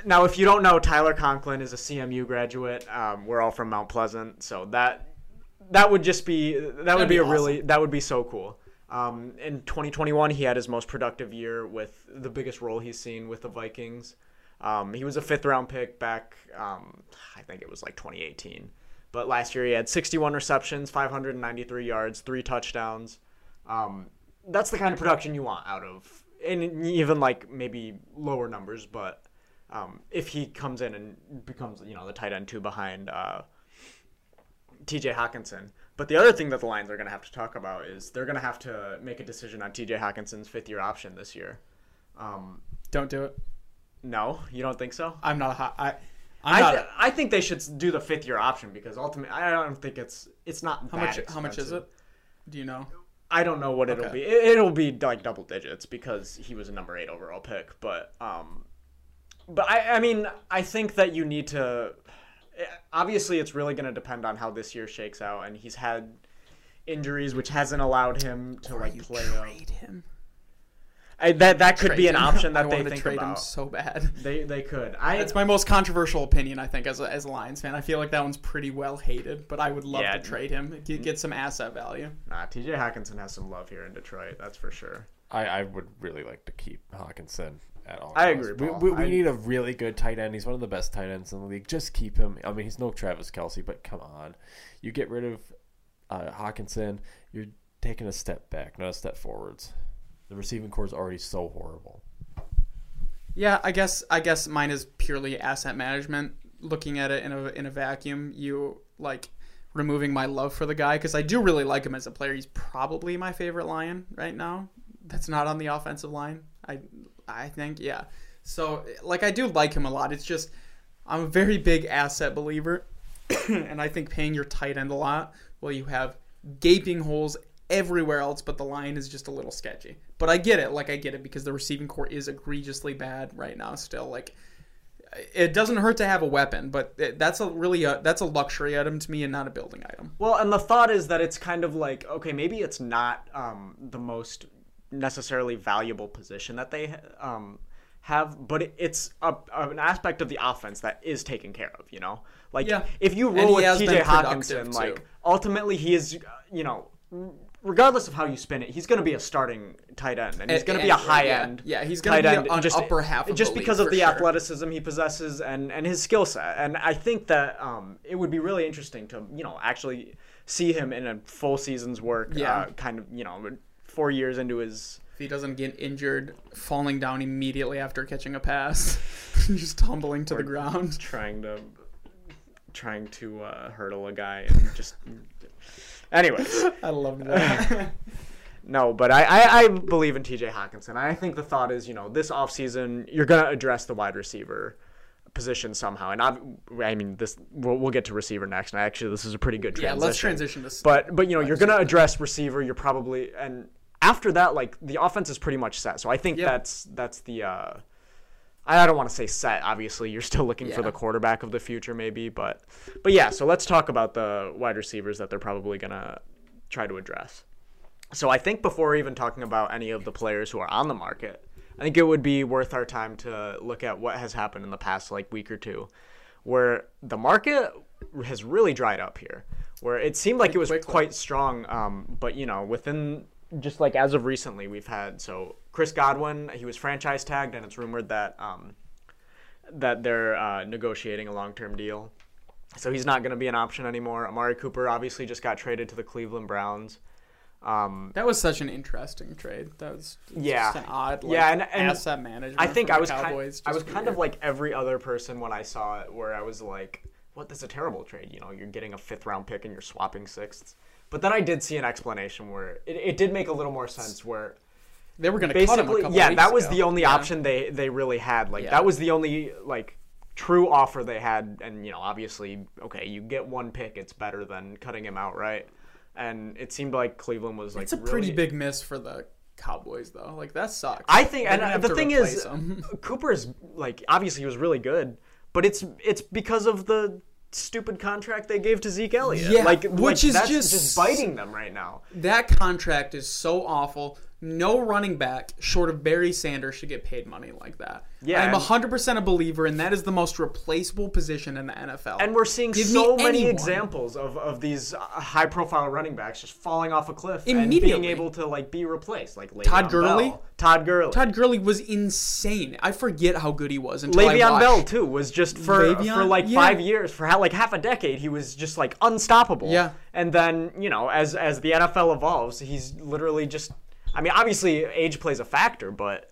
Now, if you don't know, Tyler Conklin is a CMU graduate. Um, we're all from Mount Pleasant, so that that would just be that would be, be a really that would be so cool. Um, in 2021, he had his most productive year with the biggest role he's seen with the Vikings. Um, he was a fifth round pick back, um, I think it was like 2018. But last year he had 61 receptions, 593 yards, three touchdowns. Um, that's the kind of production you want out of, and even like maybe lower numbers, but um, if he comes in and becomes you know the tight end two behind uh, T.J. Hockenson. But the other thing that the Lions are going to have to talk about is they're going to have to make a decision on T.J. Hockenson's fifth year option this year. Um, Don't do it. no, you don't think so? I'm not a hot. I. I'm I, th- I think they should do the fifth year option because ultimately I don't think it's it's not how that much? How much is it? Do you know? I don't know what it'll Okay. be. It, it'll be like double digits because he was a number eight overall pick. But um, but I I mean I think that you need to. Obviously, it's really going to depend on how this year shakes out, and he's had injuries which hasn't allowed him to like you play. up. trade him. I, that that could be an him. option I that they wanna think trade about. him so bad. They they could. I That's my most controversial opinion, I think, as a, as a Lions fan. I feel like that one's pretty well hated, but I would love Yeah. to trade him, get, get some asset value. nah. T.J. Hockenson has some love here in Detroit. That's for sure. I, I would really like to keep Hockenson at all. I agree, We, we, we I- need a really good tight end. He's one of the best tight ends in the league. Just keep him. I mean, he's no Travis Kelce, but come on. You get rid of uh, Hockenson, you're taking a step back, not a step forwards. The receiving corps is already so horrible. Yeah, I guess I guess mine is purely asset management. Looking at it in a in a vacuum, you like removing my love for the guy because I do really like him as a player. He's probably my favorite Lion right now. That's not on the offensive line. I I think yeah. So like I do like him a lot. It's just I'm a very big asset believer, and I think paying your tight end a lot while you have gaping holes everywhere else but the line is just a little sketchy. But I get it, like I get it because the receiving corps is egregiously bad right now still. Like it doesn't hurt to have a weapon, but that's a really a, that's a luxury item to me and not a building item. Well, and the thought is that it's kind of like okay, maybe it's not um, the most necessarily valuable position that they um, have, but it, it's a, an aspect of the offense that is taken care of. You know, like Yeah. if you roll with T.J. Hockenson, like ultimately he is, you know. Regardless of how you spin it, he's going to be a starting tight end, and he's going to be a high yeah. end. Yeah, he's gonna tight be end, on just, upper half of just because of the sure. athleticism he possesses and and his skill set. And I think that um, it would be really interesting to you know actually see him in a full season's work. Yeah. Uh, kind of you know four years into his. If he doesn't get injured, falling down immediately after catching a pass, just tumbling to the ground. trying to trying to uh, hurdle a guy and just anyways I love that. no but I, I i believe in tj hockenson i think the thought is you know this offseason you're going to address the wide receiver position somehow and i i mean this we'll, we'll get to receiver next and actually this is a pretty good yeah, transition let's transition to. but but you know you're going to address receiver you're probably and after that like the offense is pretty much set so i think Yeah. that's that's the uh I don't want to say set. Obviously, you're still looking for the quarterback of the future, maybe, but but yeah. So let's talk about the wide receivers that they're probably gonna try to address. So I think before even talking about any of the players who are on the market, I think it would be worth our time to look at what has happened in the past like week or two, where the market has really dried up here. Where it seemed like it was quite strong, um, but you know, within just like as of recently, we've had so Chris Godwin, he was franchise tagged, and it's rumored that um, that they're uh, negotiating a long-term deal. So he's not going to be an option anymore. Amari Cooper obviously just got traded to the Cleveland Browns. Um, That was such an interesting trade. That was Yeah. just an odd like, Yeah, and- and asset management. I think I was Cowboys. kind, I was just kind of like every other person when I saw it, where I was like, "What? That's a terrible trade." You know, you're getting a fifth round pick and you're swapping sixths. But then I did see an explanation where it, it did make a little more sense. Where they were going to cut him a couple yeah, that was ago. the only Yeah. option they they really had. Like Yeah. that was the only like true offer they had. And you know, obviously, okay, you get one pick, it's better than cutting him out right And it seemed like Cleveland was like It's a really, pretty big miss for the Cowboys, though. Like that sucks. I think, They're and uh, the thing is. Cooper's like obviously he was really good, but it's it's because of the stupid contract they gave to Zeke Elliott. Yeah, like which like, is that's just- biting them right now. that contract is so awful. No running back short of Barry Sanders should get paid money like that. Yeah, I'm 100% a believer, and that is the most replaceable position in the NFL. And we're seeing Give so many anyone. examples of, of these uh, high profile running backs just falling off a cliff and being able to like be replaced, like Le'Veon Todd Gurley? Bell. Todd Gurley. Todd Gurley was insane. I forget how good he was until I Le'Veon. Bell too was just for Le'Veon? for like Yeah. five years for like half a decade he was just like unstoppable. Yeah. And then you know as as the NFL evolves, he's literally just. I mean, obviously age plays a factor, but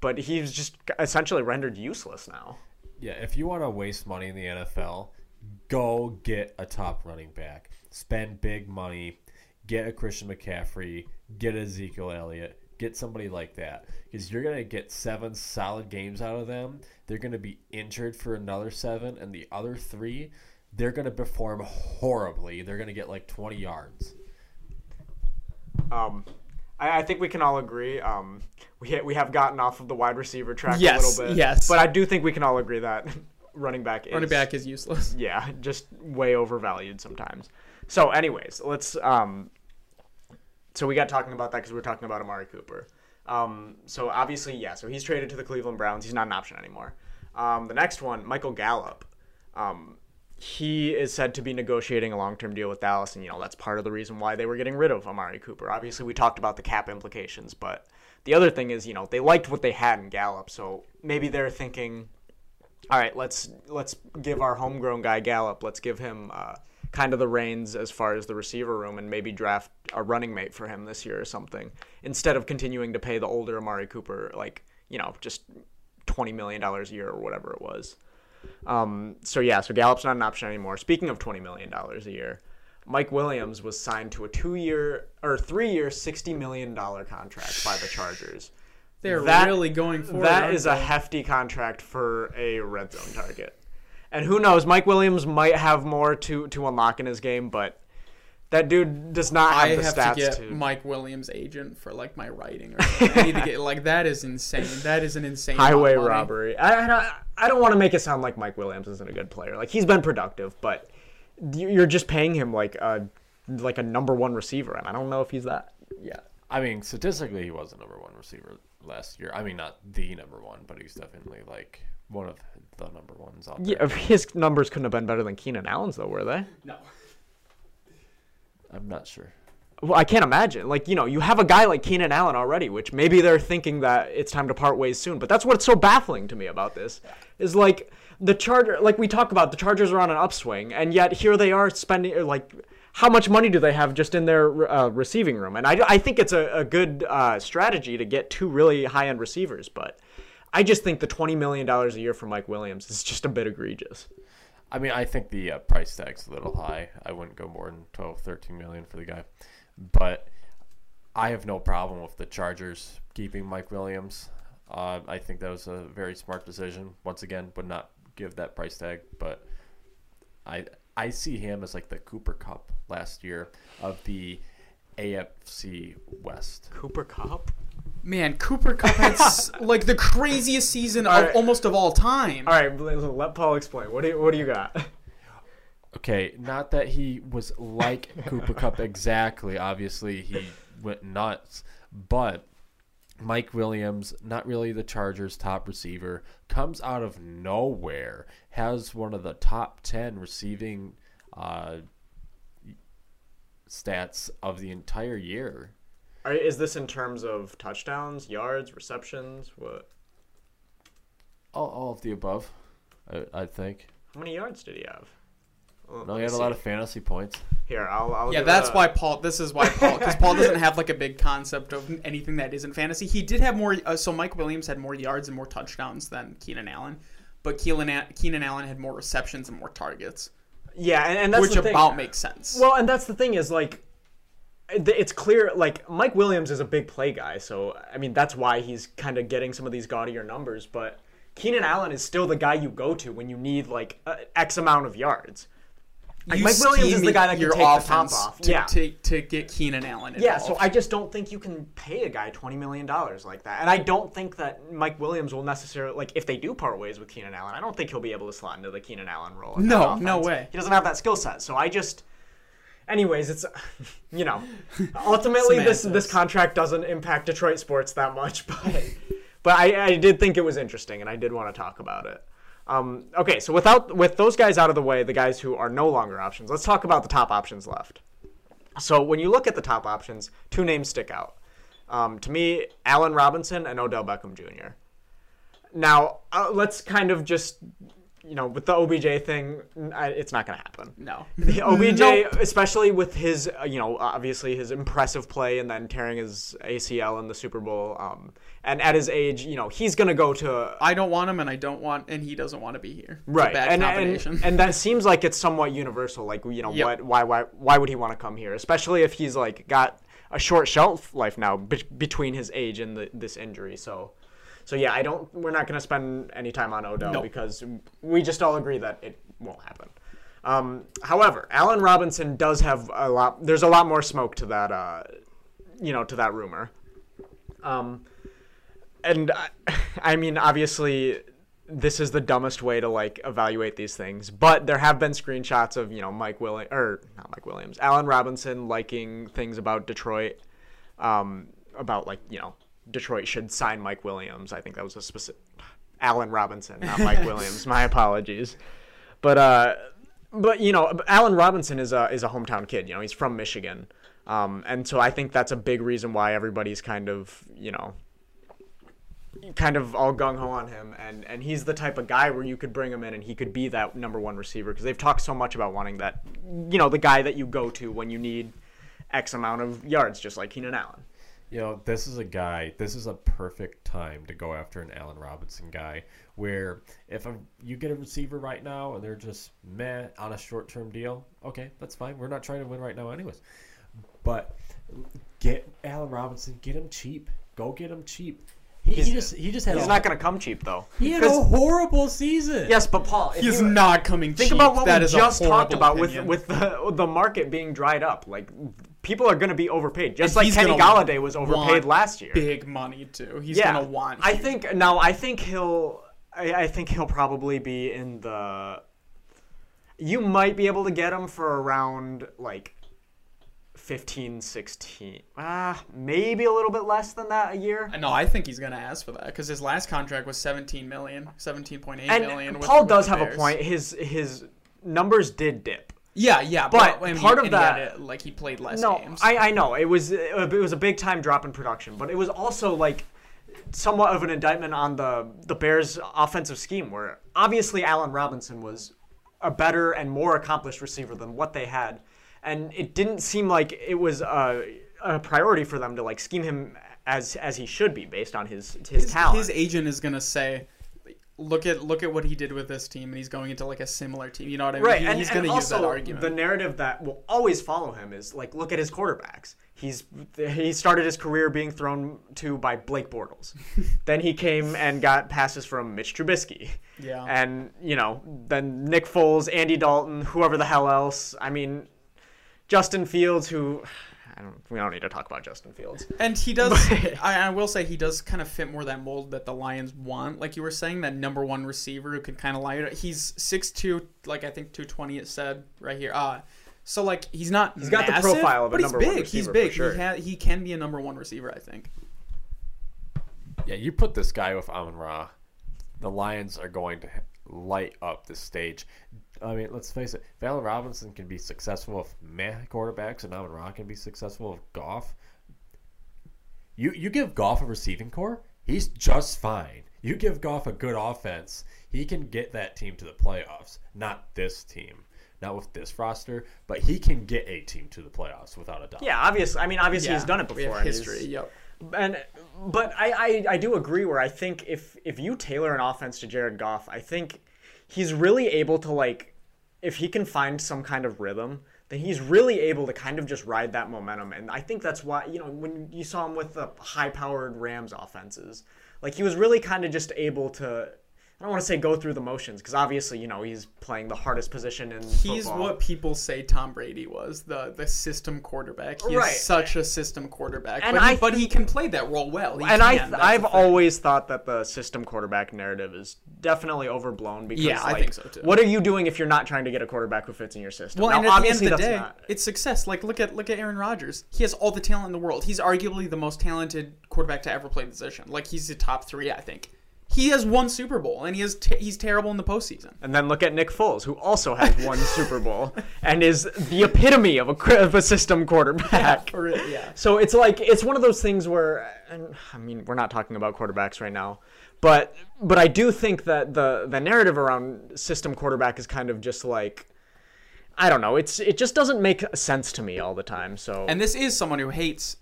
but he's just essentially rendered useless now. Yeah, if you want to waste money in the NFL, go get a top running back. Spend big money. Get a Christian McCaffrey. Get Ezekiel Elliott. Get somebody like that. Because you're going to get seven solid games out of them. They're going to be injured for another seven. And the other three, they're going to perform horribly. They're going to get like 20 yards. Um, I, I think we can all agree. Um, we ha- we have gotten off of the wide receiver track Yes, a little bit. yes. But I do think we can all agree that running back is Running back is useless. yeah, just way overvalued sometimes. So, anyways, let's. Um, so we got talking about that because we were talking about Amari Cooper. Um, so obviously, yeah. So he's traded to the Cleveland Browns. He's not an option anymore. Um, the next one, Michael Gallup. Um, he is said to be negotiating a long-term deal with Dallas, and you know that's part of the reason why they were getting rid of Amari Cooper. Obviously, we talked about the cap implications, but the other thing is, you know, they liked what they had in Gallup, so maybe they're thinking, all right, let's let's give our homegrown guy Gallup, let's give him uh, kind of the reins as far as the receiver room, and maybe draft a running mate for him this year or something, instead of continuing to pay the older Amari Cooper like you know just twenty million dollars a year or whatever it was. Um, so yeah, so Gallup's not an option anymore. Speaking of twenty million dollars a year, Mike Williams was signed to a two-year or three-year, sixty million dollar contract by the Chargers. They're That- really going for That is a hefty contract for a red zone target. And who knows, Mike Williams might have more to, to unlock in his game, but that dude does not have I the have stats to get to. Mike Williams agent for like my writing. Or something. I need to get like that is insane. That is an insane Highway robbery. I, I don't want to make it sound like Mike Williams isn't a good player. Like he's been productive, but you- you're just paying him like a like a number one receiver, and I don't know if he's that. Yeah. I mean, statistically, he was the number one receiver last year. I mean, not the number one, but he's definitely like one of the number ones out there. Yeah, his numbers couldn't have been better than Keenan Allen's, though, were they? No. I'm not sure. Well, I can't imagine. Like, you know, you have a guy like Keenan Allen already, which maybe they're thinking that it's time to part ways soon. But that's what's so baffling to me about this is like the Charger, like we talk about, the Chargers are on an upswing, and yet here they are spending like. How much money do they have just in their uh, receiving room? And I, I think it's a, a good uh, strategy to get two really high end receivers, but I just think the $20 million a year for Mike Williams is just a bit egregious. I mean, I think the uh, price tag's a little high. I wouldn't go more than 12, 13 million for the guy. But I have no problem with the Chargers keeping Mike Williams. Uh, I think that was a very smart decision. Once again, would not give that price tag, but I I see him as like the Cooper Kupp last year of the AFC West. Cooper Kupp? Man, Cooper Kupp had like the craziest season of almost of all time. All right, let Paul explain. What do you, what do you got? Okay, not that he was like Cooper Kupp exactly. Obviously, he went nuts. But Mike Williams, not really the Chargers' top receiver, comes out of nowhere, has one of the top 10 receiving uh, stats of the entire year. Are, is this in terms of touchdowns, yards, receptions? What? All, all of the above, I, I think. How many yards did he have? Well, No, he me had a lot of fantasy points. Here, I'll. I'll Yeah, that's a- why Paul. This is why Paul, because Paul doesn't have like a big concept of anything that isn't fantasy. He did have more. Uh, so Mike Williams had more yards and more touchdowns than Keenan Allen, but Keenan Keenan Allen had more receptions and more targets, Yeah, and, and that's which the thing. about makes sense. Well, and that's the thing is like, it's clear like Mike Williams is a big play guy, so I mean that's why he's kind of getting some of these gaudier numbers. But Keenan Allen is still the guy you go to when you need like uh, X amount of yards. You Mike Williams is the guy that can take the top off. To, Yeah. to, to get Keenan Allen. In. Yeah, so I just don't think you can pay a guy twenty million dollars like that, and I don't think that Mike Williams will necessarily like if they do part ways with Keenan Allen. I don't think he'll be able to slot into the Keenan Allen role. No, no way. He doesn't have that skill set. So I just, anyways, it's you know, ultimately this this contract doesn't impact Detroit sports that much, but but I, I did think it was interesting, and I did want to talk about it. Um, okay, so without with those guys out of the way, the guys who are no longer options, let's talk about the top options left. So when you look at the top options, two names stick out. Um, to me, Allen Robinson and Odell Beckham Jr. Now, uh, let's kind of just, you know, with the OBJ thing, I, it's not going to happen. no. The OBJ, Nope. especially with his, uh, you know, obviously his impressive play and then tearing his ACL in the Super Bowl, um, and at his age, you know, he's going to go to I don't want him, and I don't want, and he doesn't want to be here. It's a right bad and, combination. and and that seems like it's somewhat universal like you know Yep. what why why why would he want to come here especially if he's like got a short shelf life now be- between his age and the, this injury so so yeah i don't we're not going to spend any time on odell because we just all agree that it won't happen. Um, however allen robinson does have a lot there's a lot more smoke to that uh, you know to that rumor. Um, and I, I mean obviously this is the dumbest way to like evaluate these things but there have been screenshots of you know mike williams or not mike williams allen robinson liking things about detroit um, about like you know detroit should sign mike williams. I think that was a specific allen robinson not mike williams. My apologies. But uh but you know allen robinson is a is a hometown kid you know he's from michigan. Um, and so i think that's a big reason why everybody's kind of you know kind of all gung ho on him, and and he's the type of guy where you could bring him in and he could be that number one receiver because they've talked so much about wanting that, you know, the guy that you go to when you need X amount of yards, just like Keenan Allen. You know, this is a guy. This is a perfect time to go after an Allen Robinson guy. Where if a, you get a receiver right now and they're just meh on a short-term deal, okay, that's fine. We're not trying to win right now, anyways. But get Allen Robinson, get him cheap. Go get him cheap. He, he just he just had He's a, not going to come cheap though. he had a 'Cause- horrible season. yes, but Paul, if He's you- not coming Think cheap. about what That we just talked about opinion. with with the the market being dried up. Like people are going to be overpaid, just And like Kenny Golladay was overpaid last year. big money too. He's yeah, gonna want. I think now. I think he'll. I, I think he'll probably be in the. You might be able to get him for around like 15, 16. Ah, maybe a little bit less than that a year. No, I think he's gonna ask for that because his last contract was 17 million, 17.8 And million. Paul with does the have a point. His his numbers did dip. Yeah, yeah, But I mean, part of and he had that- it, like he played less No, games. I, I know it was uh, it was a big time drop in production, but it was also like somewhat of an indictment on the the Bears' offensive scheme, where obviously Allen Robinson was a better and more accomplished receiver than what they had, and it didn't seem like it was a, a priority for them to like scheme him as as he should be based on his his, his, talent. his agent is gonna say, "Look at look at what he did with this team, and he's going into like a similar team." You know what I mean? Right, He- and, he's gonna use that also argument. the narrative that will always follow him is like, look at his quarterbacks. He's he started his career being thrown to by Blake Bortles, then he came and got passes from Mitch Trubisky, Yeah. and you know then Nick Foles, Andy Dalton, whoever the hell else. I mean, Justin Fields, who I don't, we don't need to talk about Justin Fields. And he does. I, I will say he does kind of fit more that mold that the Lions want. Like you were saying, that number one receiver who can kind of lie. He's six two, like I think two twenty. It said right here. Uh So like he's not he's got the profile of a but number he's one big. He's big. for sure. He ha- he can be a number one receiver, I think. Yeah, you put this guy with Amon Ra, the Lions are going to light up the stage. I mean, let's face it. if Allen Robinson can be successful with meh quarterbacks, and Amon Ra can be successful with Goff. You you give Goff a receiving corps, he's just fine. You give Goff a good offense, he can get that team to the playoffs. Not this team, not with this roster, but he can get a team to the playoffs without a doubt. Yeah, obviously. I mean, obviously he's done it before. have and he's- history. Yep. and but I, I I do agree where I think if if you tailor an offense to Jared Goff, I think he's really able to like if he can find some kind of rhythm, then he's really able to kind of just ride that momentum. And I think that's why you know when you saw him with the high-powered Rams offenses, like he was really kind of just able to. I don't want to say go through the motions because obviously you know he's playing the hardest position in He's football. what people say Tom Brady was the the system quarterback. He Right. such a system quarterback, And but, he, I but he can play that role well. He and can, I, I've always thought that the system quarterback narrative is definitely overblown because, Yeah, I think so, too. What are you doing if you're not trying to get a quarterback who fits in your system? Well, Now, and at the end obviously of the day, not. it's success. Like look at look at Aaron Rodgers. He has all the talent in the world. He's arguably the most talented quarterback to ever play the position. Like he's the top three, I think. He has one Super Bowl, and he has t- he's terrible in the postseason. And then look at Nick Foles, who also has one Super Bowl and is the epitome of a, of a system quarterback. It, yeah. So it's like it's one of those things where, and I mean, we're not talking about quarterbacks right now, but but I do think that the the narrative around system quarterback is kind of just like, I don't know, it's it just doesn't make sense to me all the time. So And this is someone who hates,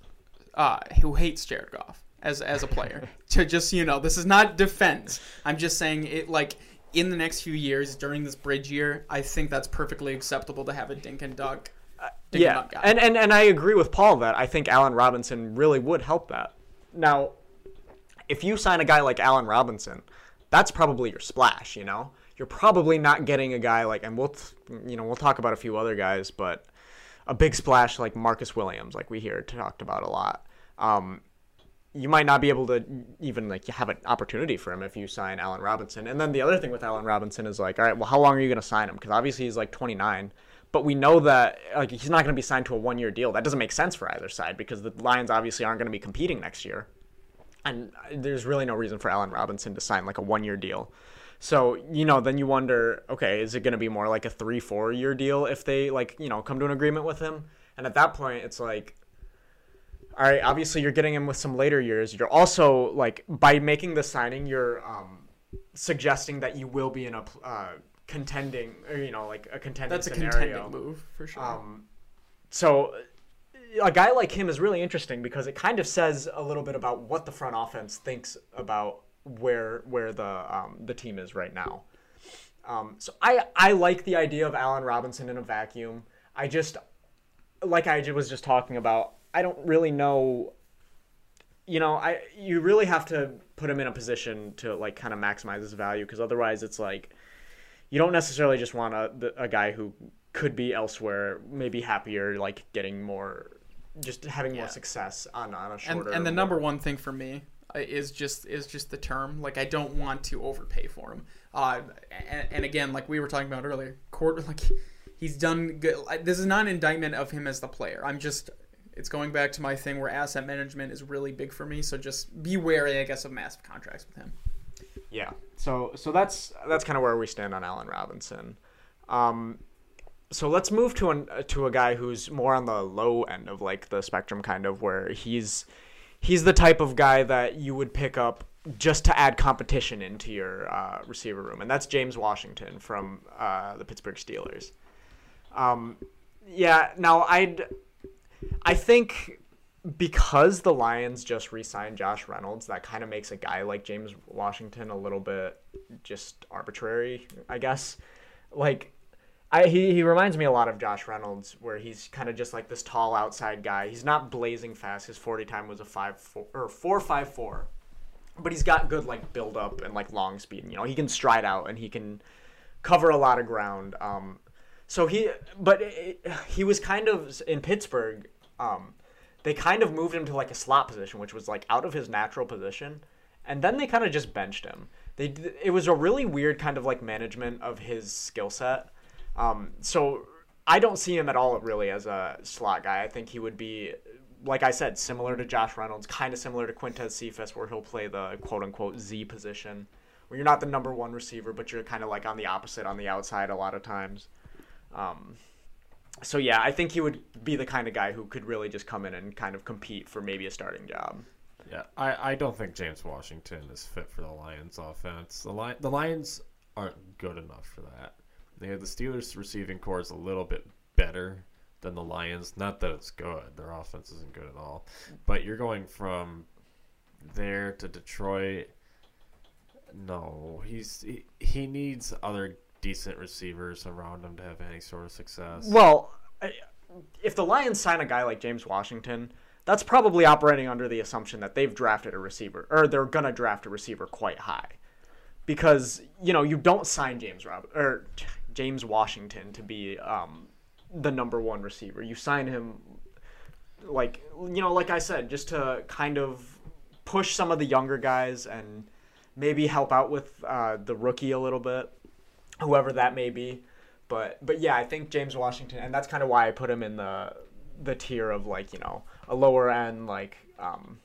uh, who hates Jared Goff as as a player. to just you know, this is not defense. I'm just saying it like in the next few years during this bridge year, I think that's perfectly acceptable to have a dink and dunk. Dink yeah, dunk guy. and, and and I agree with Paul that I think Allen Robinson really would help that. Now, if you sign a guy like Allen Robinson, that's probably your splash. You know, you're probably not getting a guy like, and we'll you know we'll talk about a few other guys, but a big splash like Marcus Williams, like we hear talked about a lot. Um, you might not be able to even like have an opportunity for him if you sign Allen Robinson. And then the other thing with Allen Robinson is like, all right, well, how long are you going to sign him? Because obviously he's like 29, but we know that like he's not going to be signed to a one-year deal. That doesn't make sense for either side because the Lions obviously aren't going to be competing next year, and there's really no reason for Allen Robinson to sign like a one-year deal. So you know, then you wonder, okay, is it going to be more like a three, four-year deal if they like you know come to an agreement with him? And at that point, it's like all right, obviously you're getting him with some later years. You're also like by making the signing, you're um, suggesting that you will be in a uh, contending, or you know, like a contending. that's a scenario. contending move for sure. Um, so a guy like him is really interesting because it kind of says a little bit about what the front offense thinks about where where the um, the team is right now. Um, so I I like the idea of Allen Robinson in a vacuum. I just like I was just talking about. I don't really know. You know, I you really have to put him in a position to like kind of maximize his value because otherwise it's like you don't necessarily just want a a guy who could be elsewhere, maybe happier, like getting more, just having more success on on a and shorter. and the number one thing for me uh, is just is just the term. Like I don't want to overpay for him. Uh, and, and again, like we were talking about earlier, quarter like he's done good. This is not an indictment of him as the player. I'm just. It's going back to my thing where asset management is really big for me. So just be wary, I guess, of massive contracts with him. Yeah. So so that's that's kind of where we stand on Allen Robinson. Um, so let's move to an to a guy who's more on the low end of like the spectrum, kind of where he's he's the type of guy that you would pick up just to add competition into your uh, receiver room, and that's James Washington from uh, the Pittsburgh Steelers. Um, yeah. Now I'd I think because the Lions just re-signed Josh Reynolds, that kind of makes a guy like James Washington a little bit just arbitrary, I guess. Like, I he, he reminds me a lot of Josh Reynolds, where he's kind of just like this tall outside guy. He's not blazing fast. His forty time was a five four or four five four, but he's got good like build up and like long speed. You know, he can stride out and he can cover a lot of ground. Um, so he, but it, he was kind of in Pittsburgh. Um, they kind of moved him to like a slot position, which was like out of his natural position, and then they kind of just benched him. They it was a really weird kind of like management of his skill set. Um, so I don't see him at all really as a slot guy. I think he would be, like I said, similar to Josh Reynolds, kind of similar to Quintez Cephus, where he'll play the quote unquote Z position, where you're not the number one receiver, but you're kind of like on the opposite on the outside a lot of times. Um, so yeah, I think he would be the kind of guy who could really just come in and kind of compete for maybe a starting job. Yeah, I, I don't think James Washington is fit for the Lions offense. The Lion, the Lions aren't good enough for that. They the Steelers receiving corps is a little bit better than the Lions. Not that it's good; their offense isn't good at all. But you're going from there to Detroit. No, he's he, he needs other decent receivers around him to have any sort of success. Well, if the Lions sign a guy like James Washington, that's probably operating under the assumption that they've drafted a receiver or they're gonna draft a receiver quite high, because you know you don't sign James Rob or James Washington to be um, the number one receiver. You sign him like you know, like I said, just to kind of push some of the younger guys and maybe help out with uh, the rookie a little bit, whoever that may be. But but yeah, I think James Washington, and that's kind of why I put him in the the tier of like you know a lower end like um,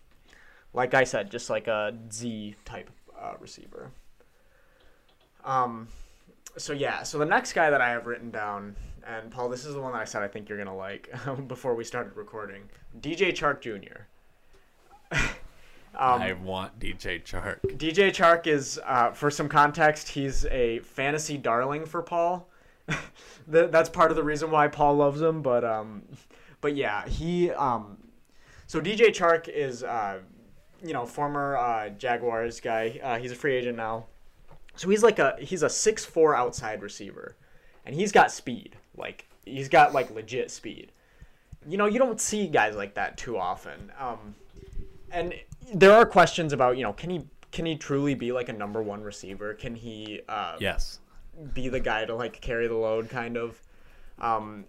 like I said, just like a Z type uh, receiver. Um, so yeah, so the next guy that I have written down, and Paul, this is the one that I said I think you're gonna like before we started recording, DJ Chark Jr. um, I want DJ Chark. DJ Chark is, uh, for some context, he's a fantasy darling for Paul. That's part of the reason why Paul loves him. But um, but yeah, he um, so DJ Chark is uh, you know former uh, Jaguars guy. Uh, he's a free agent now. So he's like a he's a six four outside receiver, and he's got speed. Like he's got like legit speed. You know you don't see guys like that too often. Um, and there are questions about you know can he can he truly be like a number one receiver? Can he uh, Yes. be the guy to like carry the load kind of? Um,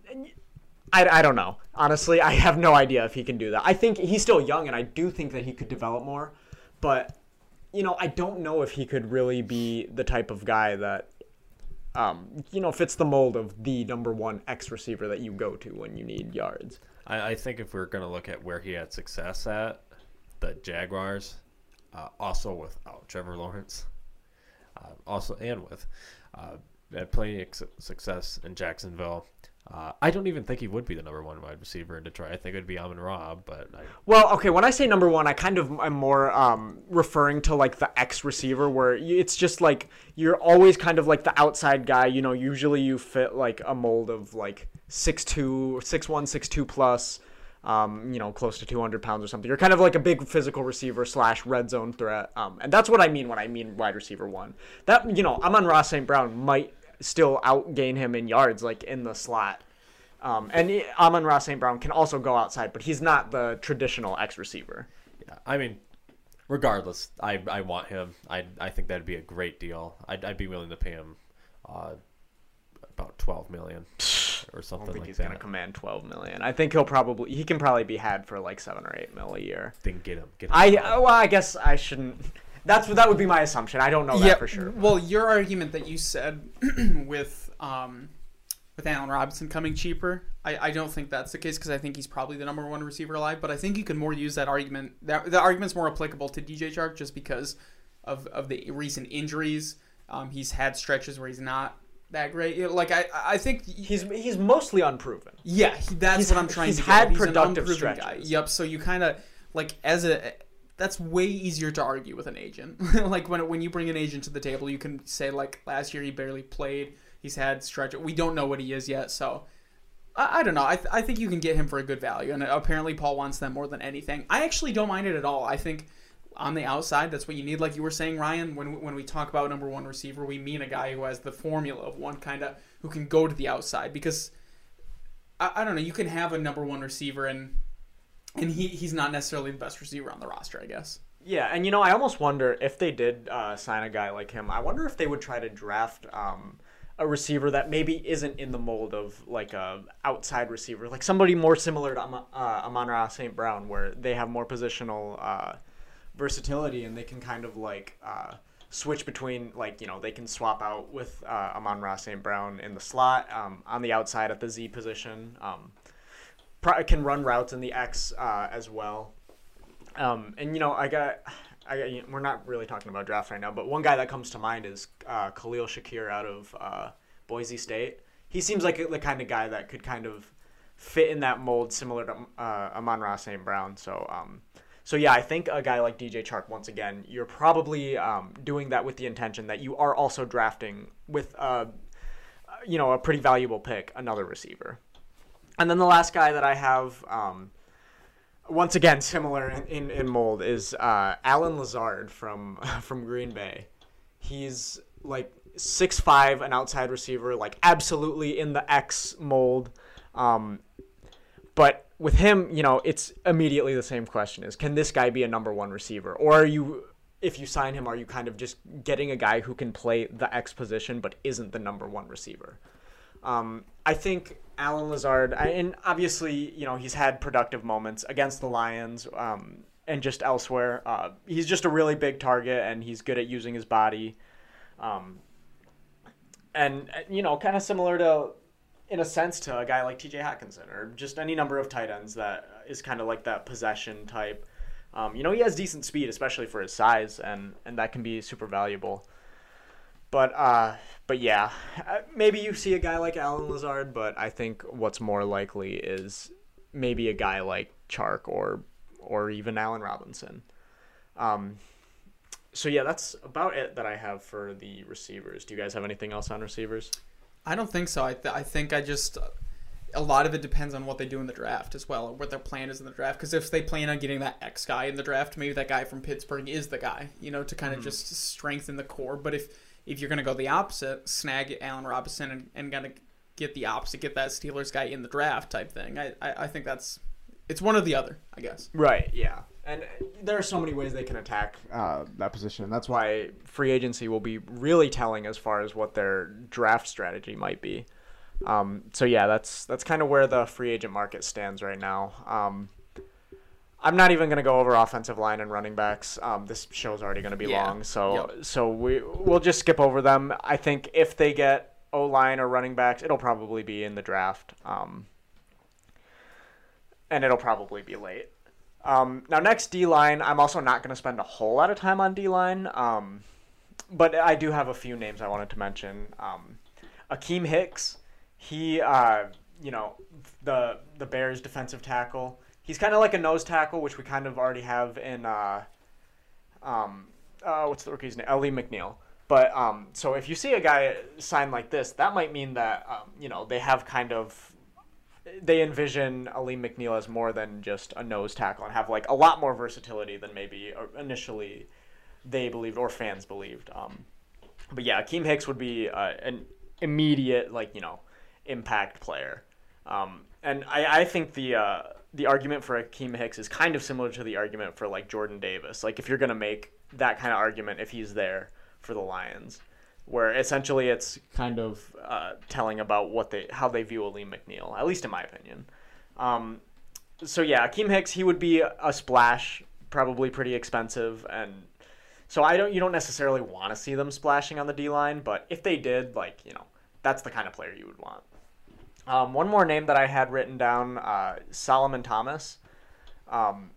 I, I don't know. Honestly, I have no idea if he can do that. I think he's still young, and I do think that he could develop more. But you know, I don't know if he could really be the type of guy that um, you know fits the mold of the number one X receiver that you go to when you need yards. I, I think if we're going to look at where he had success at, the Jaguars, uh, also without Trevor Lawrence, uh, also and with uh, had plenty of success in Jacksonville. Uh, I don't even think he would be the number one wide receiver in Detroit. I think it would be Amon Ra, but I, Well, okay, when I say number one, I kind of am more um, referring to like the X receiver, where it's just like you're always kind of like the outside guy. You know, usually you fit like a mold of like six two, six one, six two plus, um, you know, close to 200 pounds or something. You're kind of like a big physical receiver slash red zone threat. Um, and that's what I mean when I mean wide receiver one. That, you know, Amon Ra St. Brown might still outgain him in yards, like in the slot. Um, and Amon Ra St. Brown can also go outside, but he's not the traditional X receiver. yeah, I mean, regardless, I, I want him. I, I think that'd be a great deal. I'd, I'd be willing to pay him uh, about twelve million or I something don't think like he's that. gonna command 12 million. I think he'll probably he can probably be had for like seven or eight mil a year. Then get him. Get him. I uh, well, I guess I shouldn't. That's that would be my assumption. I don't know that for sure. Well, your argument that you said with um, with Allen Robinson coming cheaper, I, I don't think that's the case because I think he's probably the number one receiver alive. But I think you can more use that argument. That the argument's more applicable to DJ Chark just because of of the recent injuries. Um, he's had stretches where he's not that great. You know, Like I I think He's he's mostly unproven. yeah, he, that's He's- what I'm trying he's to had. He's productive unproven Guy. stretches. Yep. So you kind of like as a that's way easier to argue with an agent. like when when you bring an agent to the table, you can say like last year he barely played. He's had stretch. We don't know what he is yet, so. I, I don't know. I, th- I think you can get him for a good value, and apparently Paul wants them more than anything. I actually don't mind it at all. I think on the outside, that's what you need. Like you were saying, Ryan, when when we talk about number one receiver, we mean a guy who has the formula of one kind of who can go to the outside because I, I don't know. You can have a number one receiver and and he he's not necessarily the best receiver on the roster. I guess. Yeah, and you know, I almost wonder if they did uh, sign a guy like him. I wonder if they would try to draft um, a receiver that maybe isn't in the mold of like a outside receiver, like somebody more similar to Am- uh, Amon Ra St. Brown, where they have more positional uh, versatility and they can kind of like uh, switch between like you know they can swap out with uh, Amon Ra St. Brown in the slot um, on the outside at the Z position. Um, pro- can run routes in the X uh, as well. Um, and you know I got. I, we're not really talking about draft right now, but one guy that comes to mind is uh, Khalil Shakir out of uh, Boise State. He seems like the kind of guy that could kind of fit in that mold, similar to uh, Amon Ra St. Brown. So, um, so yeah, I think a guy like DJ Chark, once again, you're probably um, doing that with the intention that you are also drafting with, uh, you know, a pretty valuable pick, another receiver. And then the last guy that I have, um, once again, similar in, in, in mold, is uh, Allen Lazard from from Green Bay. He's like six five, an outside receiver, like absolutely in the X mold. Um, but with him, you know, it's immediately the same question: is can this guy be a number one receiver, or are you? If you sign him, are you kind of just getting a guy who can play the X position but isn't the number one receiver? Um, I think Allen Lazard, I- and obviously, you know, he's had productive moments against the Lions um, and just elsewhere. Uh, he's just a really big target, and he's good at using his body. Um, and uh, you know, kind of similar to, in a sense, to a guy like T.J. Hockenson or just any number of tight ends that is kind of like that possession type. Um, you know, he has decent speed, especially for his size, and and that can be super valuable. But uh, but yeah, uh, maybe you see a guy like Allen Lazard, but I think what's more likely is maybe a guy like Chark or or even Allen Robinson. Um, so yeah, that's about it that I have for the receivers. Do you guys have anything else on receivers? I don't think so. I, th- I think I just a lot of it depends on what they do in the draft as well, or what their plan is in the draft. Because if they plan on getting that X guy in the draft, maybe that guy from Pittsburgh is the guy, you know, to kind of hmm. just strengthen the core. But if if you're gonna go the opposite, snag Allen Robinson and, and gonna get the opposite, get that Steelers guy in the draft type thing. I, I, I think that's it's one or the other, I guess. Right. Yeah. And there are so many ways they can attack uh, that position, and that's why free agency will be really telling as far as what their draft strategy might be. Um, so yeah, that's that's kind of where the free agent market stands right now. Um, I'm not even going to go over offensive line and running backs. Um, this show's already going to be Yeah. long, so Yep. so we we'll just skip over them. I think if they get O line or running backs, it'll probably be in the draft, um, and it'll probably be late. Um, now, next D line, I'm also not going to spend a whole lot of time on D line, um, but I do have a few names I wanted to mention. Um, Akeem Hicks, he, uh, you know, the the Bears defensive tackle. He's kind of like a nose tackle, which we kind of already have in, uh, um, uh, what's the rookie's name? Alim McNeill. But um, so if you see a guy sign like this, that might mean that um, you know they have kind of they envision Alim McNeill as more than just a nose tackle and have like a lot more versatility than maybe uh, initially they believed or fans believed. Um, but yeah, Akeem Hicks would be uh, an immediate like you know impact player, um, and I, I think the uh, the argument for Akeem Hicks is kind of similar to the argument for like Jordan Davis. Like if you're gonna make that kind of argument, if he's there for the Lions where essentially it's kind of uh, telling about what they how they view Alim McNeill, at least in my opinion. Um, so yeah, Akeem Hicks he would be a splash, probably pretty expensive, and so I don't you don't necessarily want to see them splashing on the D line, but if they did, like you know, that's the kind of player you would want. Um, one more name that I had written down, uh, Solomon Thomas. Um,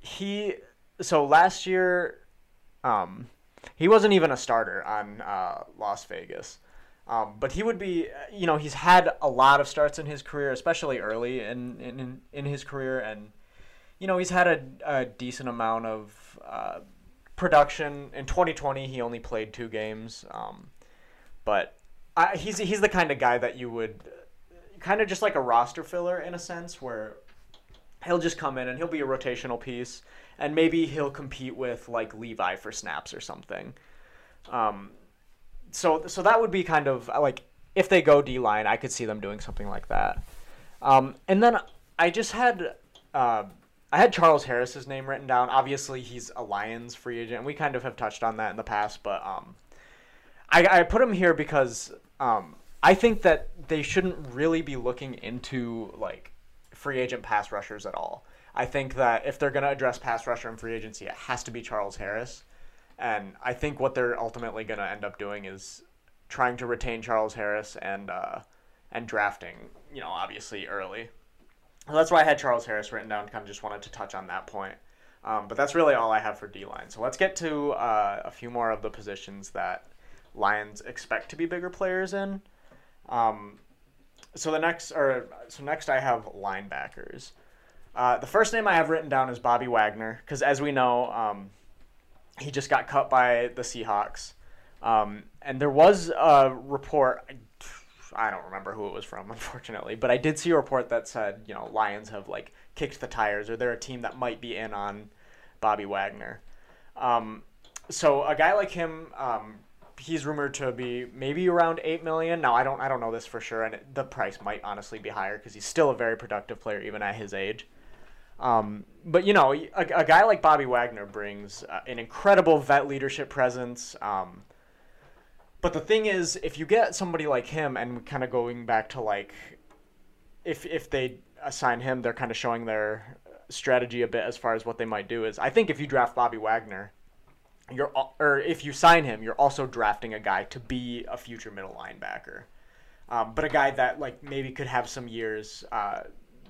he so last year, um, he wasn't even a starter on uh, Las Vegas. Um, but he would be, you know, he's had a lot of starts in his career, especially early in in, in his career, and you know he's had a, a decent amount of uh, production. In 2020, he only played two games, um, but I, he's he's the kind of guy that you would kind of just like a roster filler in a sense, where he'll just come in and he'll be a rotational piece, and maybe he'll compete with like Levi for snaps or something. Um, so so that would be kind of like if they go D line, I could see them doing something like that. Um, and then I just had uh, I had Charles Harris's name written down. Obviously, he's a Lions free agent. We kind of have touched on that in the past, but um, I, I put him here because um, I think that they shouldn't really be looking into like free agent pass rushers at all. I think that if they're going to address pass rusher and free agency, it has to be Charles Harris. And I think what they're ultimately going to end up doing is trying to retain Charles Harris and uh, and drafting, you know, obviously early. So that's why I had Charles Harris written down. Kind of just wanted to touch on that point. Um, but that's really all I have for D line. So let's get to uh, a few more of the positions that Lions expect to be bigger players in. Um, so the next, or so next, I have linebackers. Uh, the first name I have written down is Bobby Wagner because, as we know, um, he just got cut by the Seahawks. Um, and there was a report. I don't remember who it was from, unfortunately, but I did see a report that said, you know, Lions have like kicked the tires, or they're a team that might be in on Bobby Wagner. Um, so a guy like him, um, he's rumored to be maybe around eight million. Now I don't, I don't know this for sure, and it, the price might honestly be higher because he's still a very productive player even at his age. Um, but you know, a, a, guy like Bobby Wagner brings uh, an incredible vet leadership presence. Um, but the thing is, if you get somebody like him, and kind of going back to like, if if they assign him, they're kind of showing their strategy a bit as far as what they might do. Is I think if you draft Bobby Wagner, you're or if you sign him, you're also drafting a guy to be a future middle linebacker, um, but a guy that like maybe could have some years. Uh,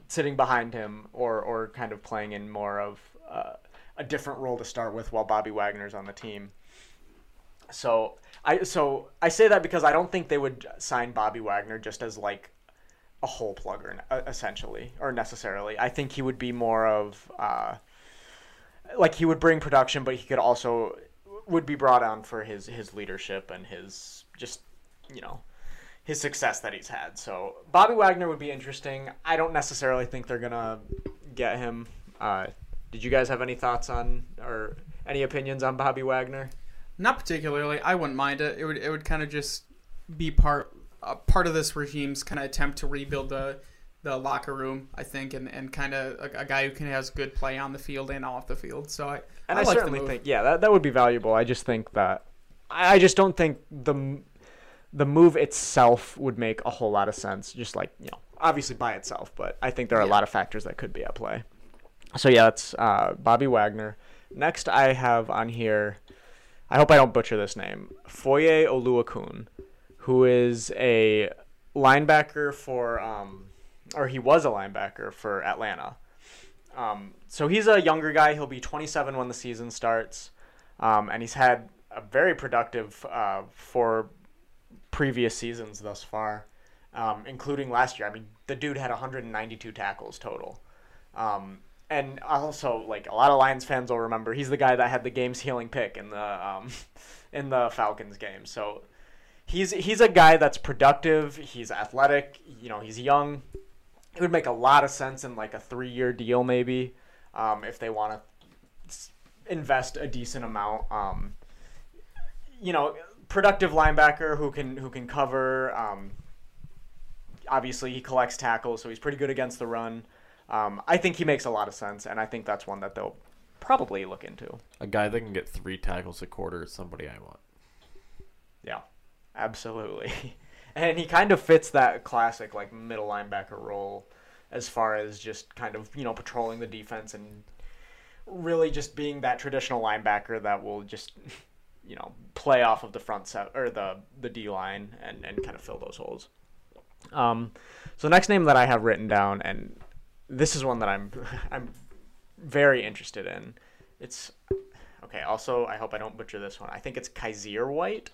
sitting behind him or or kind of playing in more of uh, a different role to start with while Bobby Wagner's on the team. So I so I say that because I don't think they would sign Bobby Wagner just as like a hole plugger essentially or necessarily. I think he would be more of uh, like he would bring production, but he could also would be brought on for his his leadership and his just you know his success that he's had. So Bobby Wagner would be interesting. I don't necessarily think they're gonna get him. Uh, did you guys have any thoughts on or any opinions on Bobby Wagner? Not particularly. I wouldn't mind it. It would it would kind of just be part uh, part of this regime's kind of attempt to rebuild the the locker room, I think, and, and kind of a, a, guy who can has good play on the field and off the field. So I and I, I certainly think yeah that that would be valuable. I just think that I just don't think the the move itself would make a whole lot of sense, just like you know, obviously by itself. But I think there are yeah. a lot of factors that could be at play. So yeah, that's uh, Bobby Wagner. Next, I have on here. I hope I don't butcher this name. Foye Oluokun, who is a linebacker for, um, or he was a linebacker for Atlanta. Um, so he's a younger guy. He'll be 27 when the season starts, um, and he's had a very productive uh, for previous seasons thus far, um, including last year. I mean, the dude had 192 tackles total. Um, and also, like a lot of Lions fans will remember, he's the guy that had the game's healing pick in the um, in the Falcons game. So he's he's a guy that's productive. He's athletic. You know, he's young. It would make a lot of sense in like a three year deal, maybe, um, if they want to invest a decent amount. Um, you know, productive linebacker who can who can cover. Um, obviously, he collects tackles, so he's pretty good against the run. Um, I think he makes a lot of sense, and I think that's one that they'll probably look into. A guy that can get three tackles a quarter is somebody I want. Yeah, absolutely. and he kind of fits that classic like middle linebacker role as far as just kind of you know patrolling the defense and really just being that traditional linebacker that will just you know play off of the front set or the the D line and and kind of fill those holes. Um, so the next name that I have written down, and this is one that I'm I'm very interested in. It's okay. Also, I hope I don't butcher this one. I think it's Kyzir White.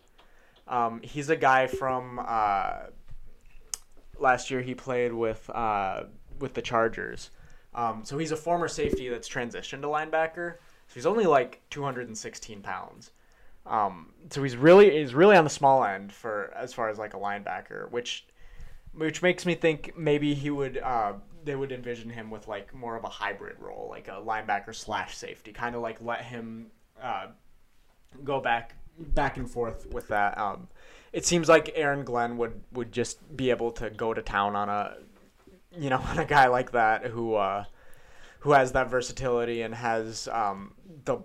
Um, he's a guy from uh, last year. He played with uh, with the Chargers. Um, so he's a former safety that's transitioned to linebacker. So he's only like 216 pounds. Um, so he's really he's really on the small end for as far as like a linebacker, which which makes me think maybe he would uh, they would envision him with like more of a hybrid role, like a linebacker slash safety, kind of like let him uh, go back back and forth with that. Um, it seems like Aaron Glenn would would just be able to go to town on a you know on a guy like that who uh, who has that versatility and has um, the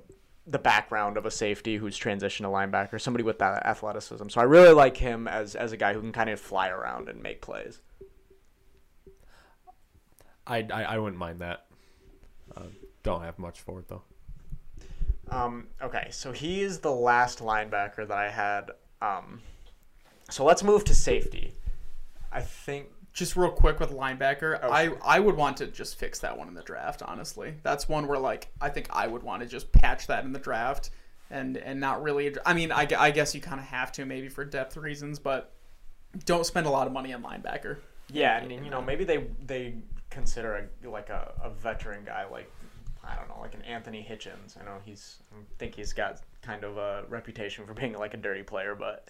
the background of a safety who's transitioned to linebacker, somebody with that athleticism. So I really like him as as a guy who can kind of fly around and make plays. I I, I wouldn't mind that. Uh, don't have much for it though. Um, okay, so he is the last linebacker that I had. Um, so let's move to safety. I think Just real quick with linebacker, Oh, I. I would want to just fix that one in the draft. Honestly, that's one where like I think I would want to just patch that in the draft and and not really. I mean, I, I guess you kind of have to maybe for depth reasons, but don't spend a lot of money on linebacker. Yeah, and you know maybe they they consider a like a, a veteran guy like I don't know like an Anthony Hitchens. I know he's I think he's got kind of a reputation for being like a dirty player, but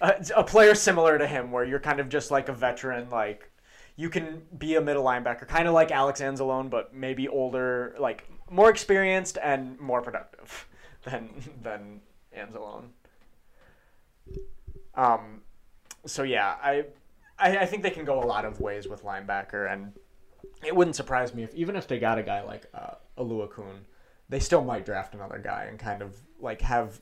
a player similar to him where you're kind of just like a veteran like you can be a middle linebacker kind of like Alex Anzalone but maybe older like more experienced and more productive than than Anzalone. Um so yeah, I, I I think they can go a lot of ways with linebacker, and it wouldn't surprise me if even if they got a guy like uh, Oluokun, they still might draft another guy and kind of like have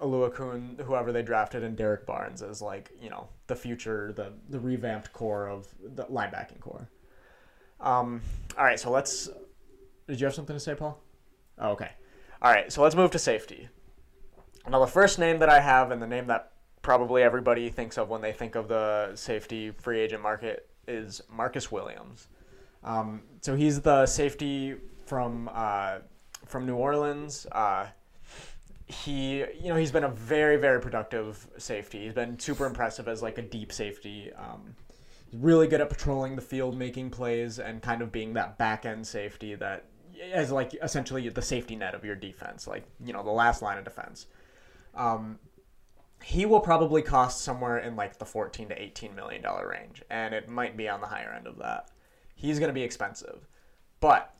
uh, Kun, whoever they drafted, and Derek Barnes as like you know the future, the the revamped core of the linebacking corps. Um. All right, so let's. Did you have something to say, Paul? Oh, okay. All right, so let's move to safety. Now, the first name that I have, and the name that probably everybody thinks of when they think of the safety free agent market, is Marcus Williams. Um, so he's the safety from uh, from New Orleans. Uh, he, you know, he's been a very, very productive safety. He's been super impressive as like a deep safety. Um, really good at patrolling the field, making plays, and kind of being that back end safety that as like essentially the safety net of your defense, like you know the last line of defense. Um, he will probably cost somewhere in like the 14 to 18 million dollar range and it might be on the higher end of that he's going to be expensive but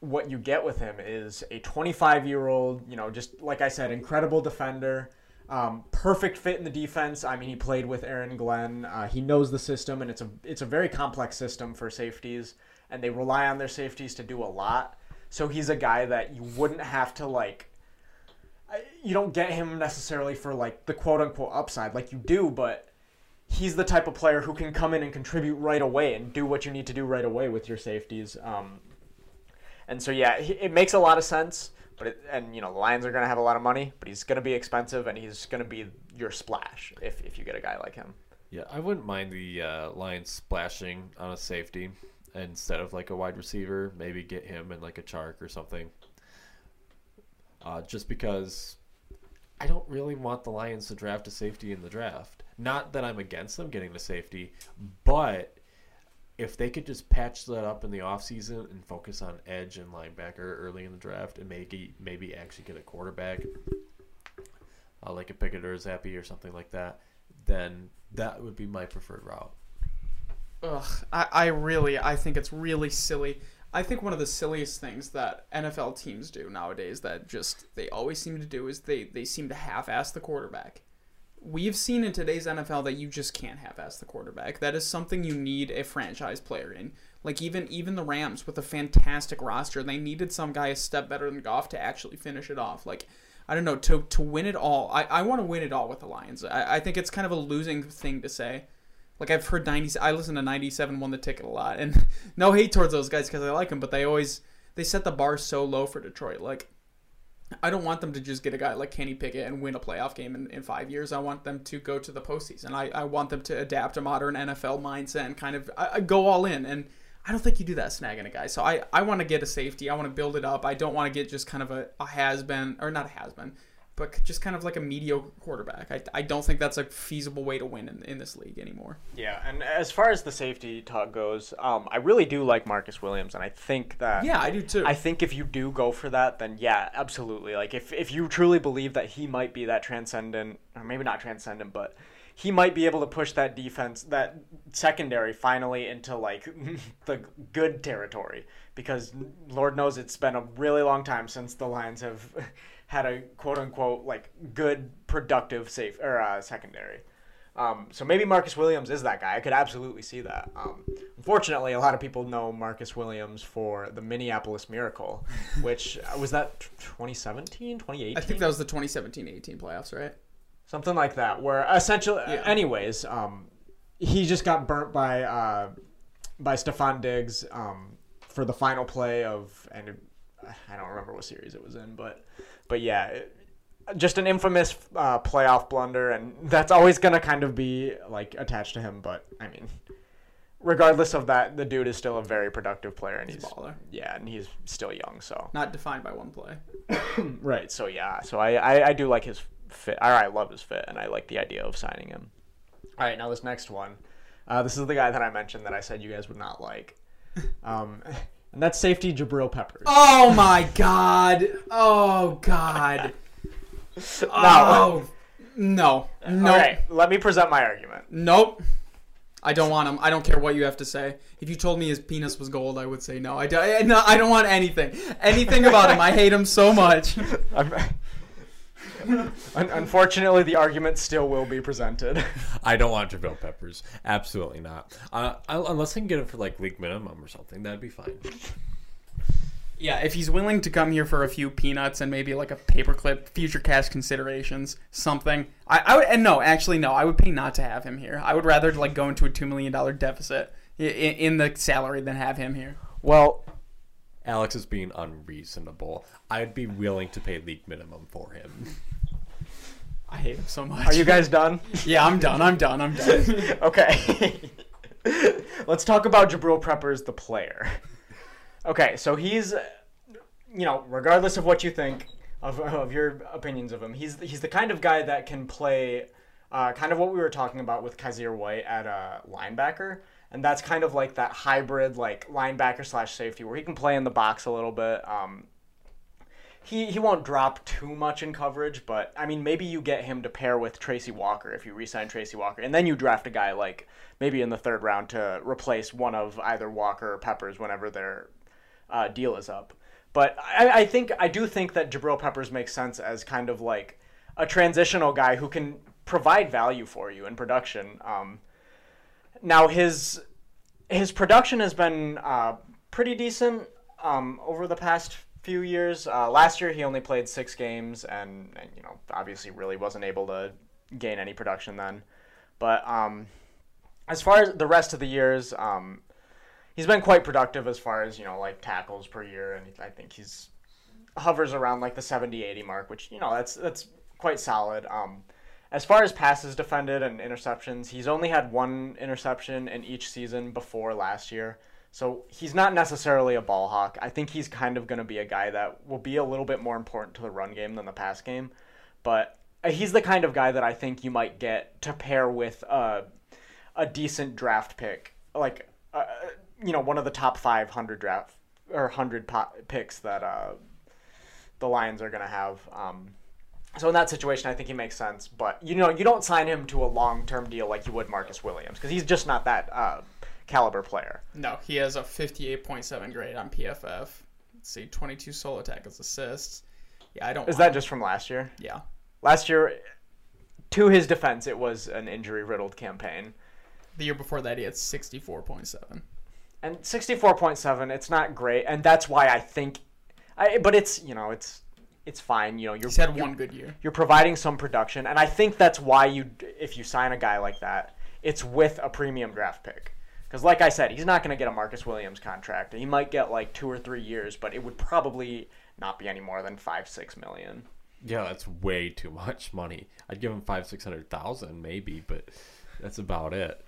what you get with him is a 25 year old you know just like i said incredible defender um, perfect fit in the defense. I mean he played with aaron glenn. Uh, he knows the system and it's a it's a very complex system for safeties and they rely on their safeties to do a lot. So he's a guy that you wouldn't have to like you don't get him necessarily for like the quote unquote upside. Like you do, but he's the type of player who can come in and contribute right away and do what you need to do right away with your safeties. Um, and so yeah, it makes a lot of sense. But it, and you know the Lions are going to have a lot of money, but he's going to be expensive and he's going to be your splash if if you get a guy like him. Yeah, I wouldn't mind the uh, Lions splashing on a safety instead of like a wide receiver. Maybe get him in like a Chark or something. Uh, just because I don't really want the Lions to draft a safety in the draft. Not that I'm against them getting a safety, but if they could just patch that up in the offseason and focus on edge and linebacker early in the draft and maybe maybe actually get a quarterback uh, like a Pickett or a Zappe or something like that, then that would be my preferred route. Ugh, I, I really, I think it's really silly. I think one of the silliest things that NFL teams do nowadays that just they always seem to do is they they seem to half-ass the quarterback. We've seen in today's NFL that you just can't have as the quarterback. That is something you need a franchise player in. Like even even the Rams with a fantastic roster, they needed some guy a step better than Goff to actually finish it off. Like I don't know to to win it all. I, I want to win it all with the Lions. I, I think it's kind of a losing thing to say. Like I've heard 90 I listen to 97 won the ticket a lot and no hate towards those guys cuz I like them but they always they set the bar so low for Detroit like I don't want them to just get a guy like Kenny Pickett and win a playoff game in, in five years. I want them to go to the postseason. I, I want them to adapt a modern NFL mindset and kind of I, I go all in. And I don't think you do that snagging a guy. So I, I want to get a safety. I want to build it up. I don't want to get just kind of a, a has been, or not a has been, but just kind of like a mediocre quarterback. I, I don't think that's a feasible way to win in, in this league anymore. Yeah, and as far as the safety talk goes, um, I really do like Marcus Williams, and I think that Yeah, I do too. I think if you do go for that, then yeah, absolutely. Like if if you truly believe that he might be that transcendent, or maybe not transcendent, but he might be able to push that defense, that secondary, finally into like the good territory. Because Lord knows it's been a really long time since the Lions have had a quote unquote like good productive safe or uh, secondary. Um, so maybe Marcus Williams is that guy. I could absolutely see that. Um, unfortunately, a lot of people know Marcus Williams for the Minneapolis Miracle, which uh, was that 2017, 2018, I think that was the 2017-18 playoffs, right? something like that. Where essentially, Yeah. anyways, um, he just got burnt by uh, by Stefon Diggs um, for the final play of and I don't remember what series it was in, but but yeah, it, just an infamous uh, playoff blunder, and that's always gonna kind of be like attached to him. But I mean, regardless of that, the dude is still a very productive player, and He's he's baller. yeah, and he's still young. So Not defined by one play. right, so yeah, so I, I I do like his fit. Or I love his fit, and I like the idea of signing him. All right, now this next one, uh, this is the guy that I mentioned that I said you guys would not like, um, and that's safety Jabril Peppers. Oh my god. Oh god. Now- Oh no. No. All right, let me present my argument. Nope. I don't want him. I don't care what you have to say. If you told me his penis was gold, I would say no. I, do, I, no, I don't want anything. Anything about him. I hate him so much. I'm- Un- unfortunately, the argument still will be presented. I don't want Jabril Peppers. Absolutely not. Uh, I, unless I can get it for like league minimum or something, that'd be fine. Yeah, if he's willing to come here for a few peanuts and maybe like a paperclip, future cash considerations, something. I, I would and no, actually no, I would pay not to have him here. I would rather like go into a two million dollar deficit i- i- in the salary than have him here. well, Alex is being unreasonable. I'd be willing to pay league minimum for him. I hate him so much. are you guys done? Yeah, I'm done. I'm done. I'm done. okay. Let's talk about Jabril Peppers, the player. Okay, so he's, you know, regardless of what you think of, of your opinions of him, he's he's the kind of guy that can play, uh, kind of what we were talking about with Kyzir White at a linebacker, and that's kind of like that hybrid like linebacker slash safety where he can play in the box a little bit. Um, he he won't drop too much in coverage, but I mean maybe you get him to pair with Tracy Walker if you re-sign Tracy Walker, and then you draft a guy like maybe in the third round to replace one of either Walker or Peppers whenever their uh, deal is up. But I, I think I do think that Jabril Peppers makes sense as kind of like a transitional guy who can provide value for you in production. Um, now his his production has been uh, pretty decent um, over the past few years. Uh, last year he only played six games, and, and you know obviously really wasn't able to gain any production then. But um, as far as the rest of the years, um, he's been quite productive as far as you know like tackles per year, and I think he's hovers around like the 70-80 mark, which you know that's that's quite solid. Um, as far as passes defended and interceptions, he's only had one interception in each season before last year. So he's not necessarily a ball hawk. I think he's kind of going to be a guy that will be a little bit more important to the run game than the pass game. But uh, he's the kind of guy that I think you might get to pair with a, a decent draft pick, like uh, you know one of the top 500 draft or 100 po- picks that uh, the Lions are going to have. Um, so in that situation, I think he makes sense. But you know, you don't sign him to a long-term deal like you would Marcus Williams because he's just not that uh, caliber player. no, he has a 58.7 grade on PFF. Let's see, 22 solo tackles, assists. Yeah, I don't. Is that him. just from last year? Yeah. Last year, to his defense, it was an injury-riddled campaign. The year before that, he had 64.7. And 64.7, it's not great, and that's why I think, I, but it's you know it's it's fine. You know you're He's had one good year. you're providing some production, and I think that's why you, if you sign a guy like that, it's with a premium draft pick. Because, like I said, he's not going to get a Marcus Williams contract. He might get like two or three years, but it would probably not be any more than five, six million. Yeah, that's way too much money. I'd give him five, six hundred thousand maybe, but that's about it.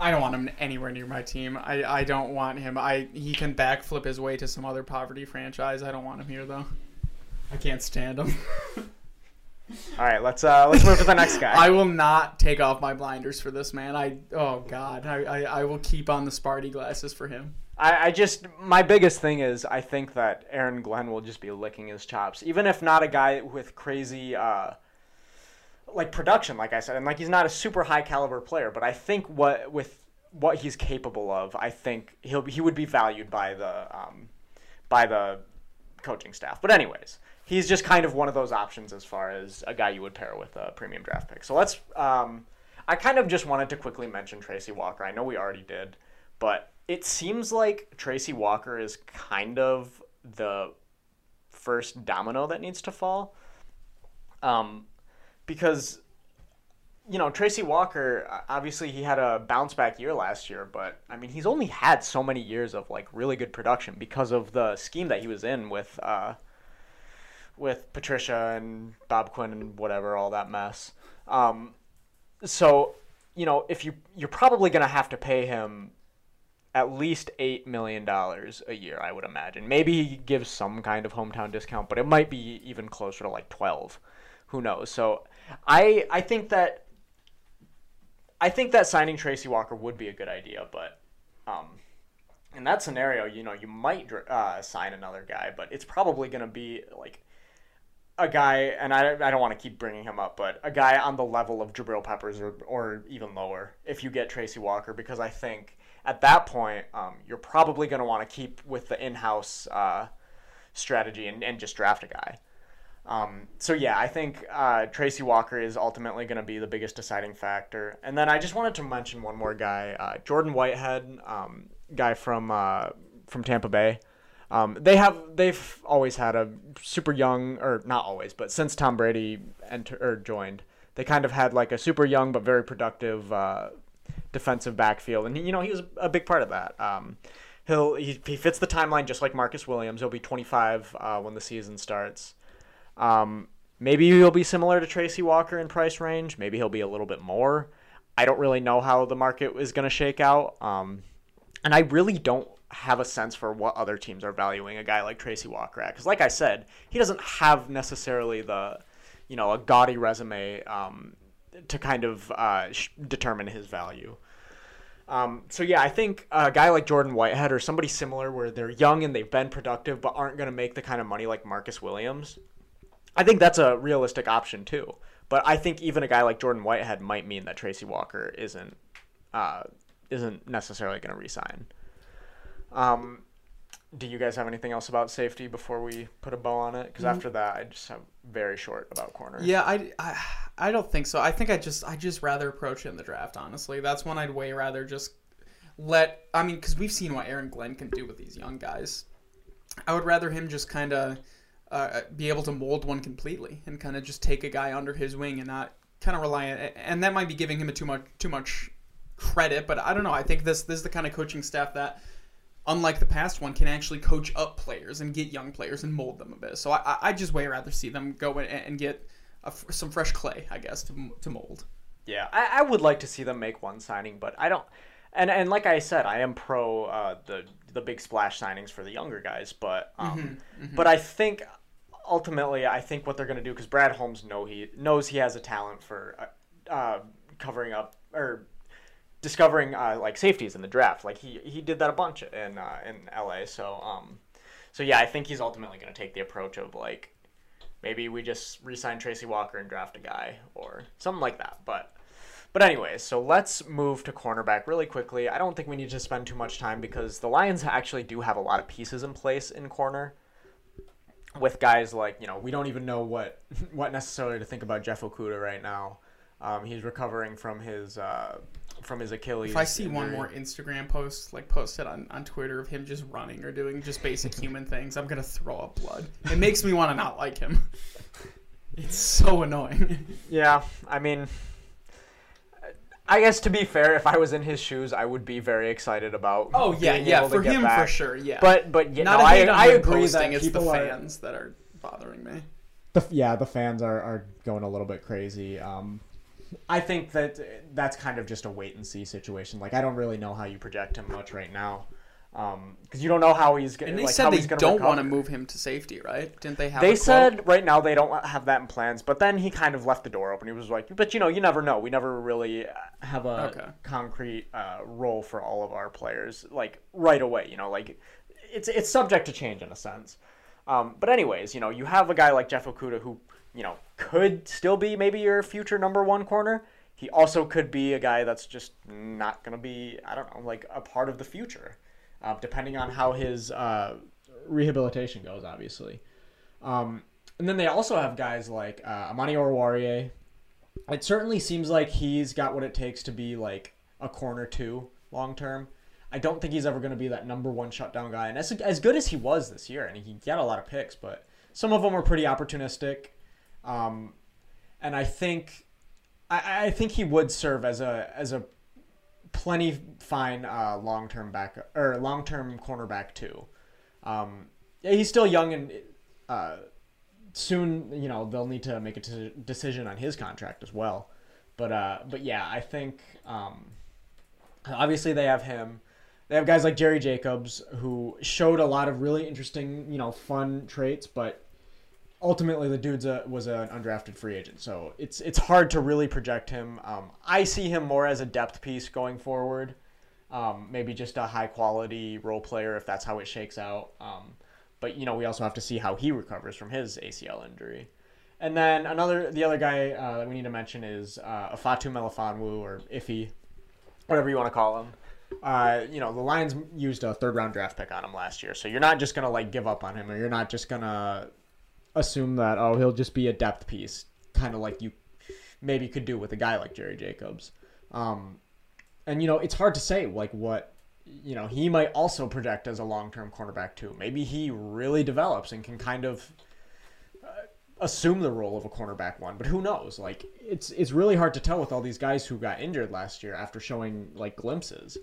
I don't want him anywhere near my team. I, I don't want him. I he can backflip his way to some other poverty franchise. I don't want him here though. I can't stand him. All right, let's uh, let's move to the next guy. I will not take off my blinders for this man. I oh god. I, I, I will keep on the Sparty glasses for him. I, I just my biggest thing is I think that Aaron Glenn will just be licking his chops, even if not a guy with crazy uh, like production, like I said, and like he's not a super high caliber player, but I think what with what he's capable of, I think he'll he would be valued by the um, by the coaching staff. But anyways, he's just kind of one of those options as far as a guy you would pair with a premium draft pick. So let's. Um, I kind of just wanted to quickly mention Tracy Walker. I know we already did, but it seems like Tracy Walker is kind of the first domino that needs to fall. Um, because you know, Tracy Walker, obviously he had a bounce back year last year, but I mean, he's only had so many years of like really good production because of the scheme that he was in with uh, with Patricia and Bob Quinn and whatever, all that mess. Um, so, you know, if you you're probably going to have to pay him at least eight million dollars a year, I would imagine. Maybe he gives some kind of hometown discount, but it might be even closer to like twelve. Who knows? So, I I think that I think that signing Tracy Walker would be a good idea, but um, in that scenario, you know, you might uh, sign another guy, but it's probably going to be like a guy, and I, I don't want to keep bringing him up, but a guy on the level of Jabril Peppers or, or even lower if you get Tracy Walker, because I think at that point, um, you're probably going to want to keep with the in house uh, strategy and, and just draft a guy. Um, so yeah, I think uh, Tracy Walker is ultimately going to be the biggest deciding factor. And then I just wanted to mention one more guy, uh, Jordan Whitehead, um, guy from uh, from Tampa Bay. Um, they have they've always had a super young, or not always, but since Tom Brady entered or joined, they kind of had like a super young but very productive uh, defensive backfield, and you know he was a big part of that. Um, he'll he, he fits the timeline just like Marcus Williams. He'll be 25 uh, when the season starts. Um, maybe he'll be similar to Tracy Walker in price range. Maybe he'll be a little bit more. I don't really know how the market is going to shake out. Um, and I really don't have a sense for what other teams are valuing a guy like Tracy Walker at. Because, like I said, he doesn't have necessarily the, you know, a gaudy resume um, to kind of uh, sh- determine his value. Um, so yeah, I think a guy like Jordan Whitehead or somebody similar, where they're young and they've been productive, but aren't going to make the kind of money like Marcus Williams. I think that's a realistic option too. But I think even a guy like Jordan Whitehead might mean that Tracy Walker isn't uh, isn't necessarily going to resign. Um, do you guys have anything else about safety before we put a bow on it? Because after that, I just have very short about corner. Yeah, I, I, I don't think so. I think I just I just rather approach it in the draft. Honestly, that's when I'd way rather just let. I mean, because we've seen what Aaron Glenn can do with these young guys. I would rather him just kind of uh, be able to mold one completely and kind of just take a guy under his wing and not kind of rely on. And that might be giving him a too much too much credit, but I don't know. I think this this is the kind of coaching staff that unlike the past one, can actually coach up players and get young players and mold them a bit. So I, I just way rather see them go and, and get a, some fresh clay, I guess, to, to mold. Yeah, I, I would like to see them make one signing, but I don't. And and like I said, I am pro uh, the the big splash signings for the younger guys, but um, Mm-hmm, but I think ultimately, I think what they're going to do because Brad Holmes know he knows he has a talent for uh, uh, covering up or discovering uh, like safeties in the draft. Like he he did that a bunch in uh, in LA. So um, so yeah, I think he's ultimately going to take the approach of like maybe we just re-sign Tracy Walker and draft a guy or something like that. But but anyways, so let's move to cornerback really quickly. I don't think we need to spend too much time because the Lions actually do have a lot of pieces in place in corner with guys like you know we don't even know what what necessarily to think about Jeff Okudah right now. Um, he's recovering from his uh, from his Achilles. If I see one more Instagram post, like posted on, on Twitter of him just running or doing just basic human things, I'm gonna throw up blood. It makes me want to not like him. It's so annoying. Yeah, I mean, I guess to be fair, if I was in his shoes, I would be very excited about. Oh yeah, being yeah, able for get him for sure, yeah. But but yeah, not no, I I agree posting, that it's the people are fans that are bothering me. The, yeah, the fans are, are going a little bit crazy. Um, I think that that's kind of just a wait and see situation. Like I don't really know how you project him much right now, because you don't know how he's going. And they like, said how they don't want to move him to safety, right? Didn't they have? They said right now they don't have that in plans, but then he kind of left the door open. He was like, "But you know, you never know. We never really have a Okay. concrete uh, role for all of our players, like right away. You know, like it's it's subject to change in a sense. Um, but anyways, you know, you have a guy like Jeff Okudah who you know could still be maybe your future number one corner. He also could be a guy that's just not going to be, I don't know, like a part of the future, uh, depending on how his uh, rehabilitation goes, obviously. Um, and then they also have guys like uh, Amani Oruwariye. It certainly seems like he's got what it takes to be like a corner two long term. I don't think he's ever going to be that number one shutdown guy. And as, as good as he was this year, and he got a lot of picks, but some of them were pretty opportunistic. Um, and I think I, I think he would serve as a as a plenty fine uh, long term back or long term cornerback too. Um, yeah, he's still young and uh, soon you know they'll need to make a t- decision on his contract as well. But uh, but yeah, I think um, obviously they have him. They have guys like Jerry Jacobs who showed a lot of really interesting you know fun traits, but ultimately the dude's a, was an undrafted free agent, so it's it's hard to really project him. Um, I see him more as a depth piece going forward, um, maybe just a high quality role player if that's how it shakes out. Um, but you know we also have to see how he recovers from his ACL injury. And then another, the other guy uh, that we need to mention is uh, Ifeatu Melifonwu or Iffy, whatever you want to call him. Uh, you know, the Lions used a third round draft pick on him last year, so you're not just gonna like give up on him, or you're not just gonna assume that oh he'll just be a depth piece, kind of like you maybe could do with a guy like Jerry Jacobs. Um, and you know it's hard to say like what you know he might also project as a long term cornerback too. Maybe he really develops and can kind of uh, assume the role of a cornerback one, but who knows? Like it's it's really hard to tell with all these guys who got injured last year after showing like glimpses.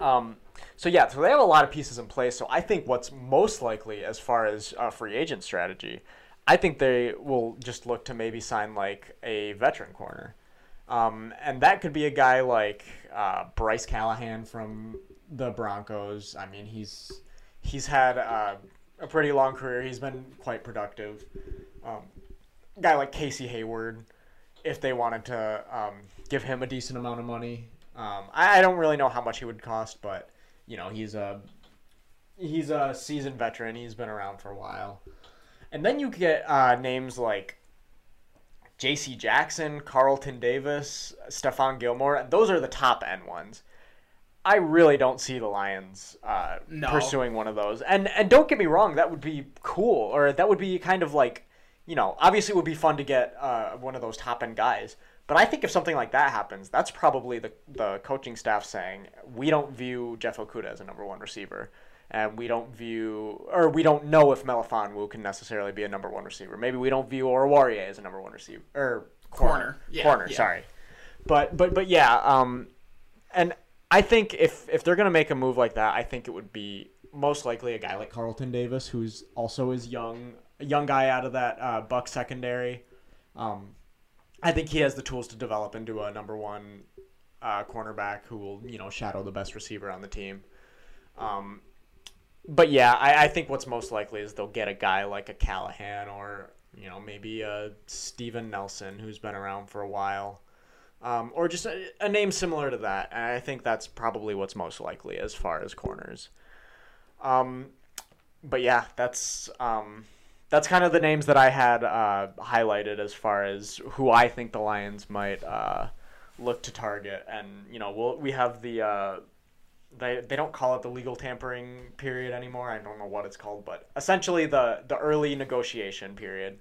Um, so yeah, so they have a lot of pieces in place. So I think what's most likely as far as a free agent strategy, I think they will just look to maybe sign like a veteran corner, um, and that could be a guy like uh, Bryce Callahan from the Broncos. I mean, he's he's had uh, a pretty long career. He's been quite productive. Um, guy like Casey Hayward, if they wanted to um, give him a decent amount of money. Um, I, I don't really know how much he would cost, but you know he's a he's a seasoned veteran. He's been around for a while. And then you get uh, names like J.C. Jackson, Carlton Davis, Stephon Gilmore. Those are the top end ones. I really don't see the Lions uh, No. pursuing one of those. And and don't get me wrong, that would be cool, or that would be kind of like, you know, obviously it would be fun to get uh, one of those top end guys. But I think if something like that happens, that's probably the the coaching staff saying we don't view Jeff Okudah as a number one receiver, and we don't view or we don't know if Melifonwu can necessarily be a number one receiver. Maybe we don't view Oruwariye as a number one receiver or corner. Corner. Yeah, corner. yeah. Sorry, but but but yeah. Um, and I think if if they're gonna make a move like that, I think it would be most likely a guy like Carlton Davis, who's also is young, a young guy out of that uh, Bucs secondary. Um, I think he has the tools to develop into a number one uh, cornerback who will you know shadow the best receiver on the team. Um, but yeah, I, I think what's most likely is they'll get a guy like a Callahan or you know maybe a Steven Nelson who's been around for a while um, or just a, a name similar to that. And I think that's probably what's most likely as far as corners. Um, but yeah, that's um, that's kind of the names that I had uh, highlighted as far as who I think the Lions might uh, look to target. And you know, we'll, we have the uh, they they don't call it the legal tampering period anymore. I don't know what it's called, but essentially the the early negotiation period.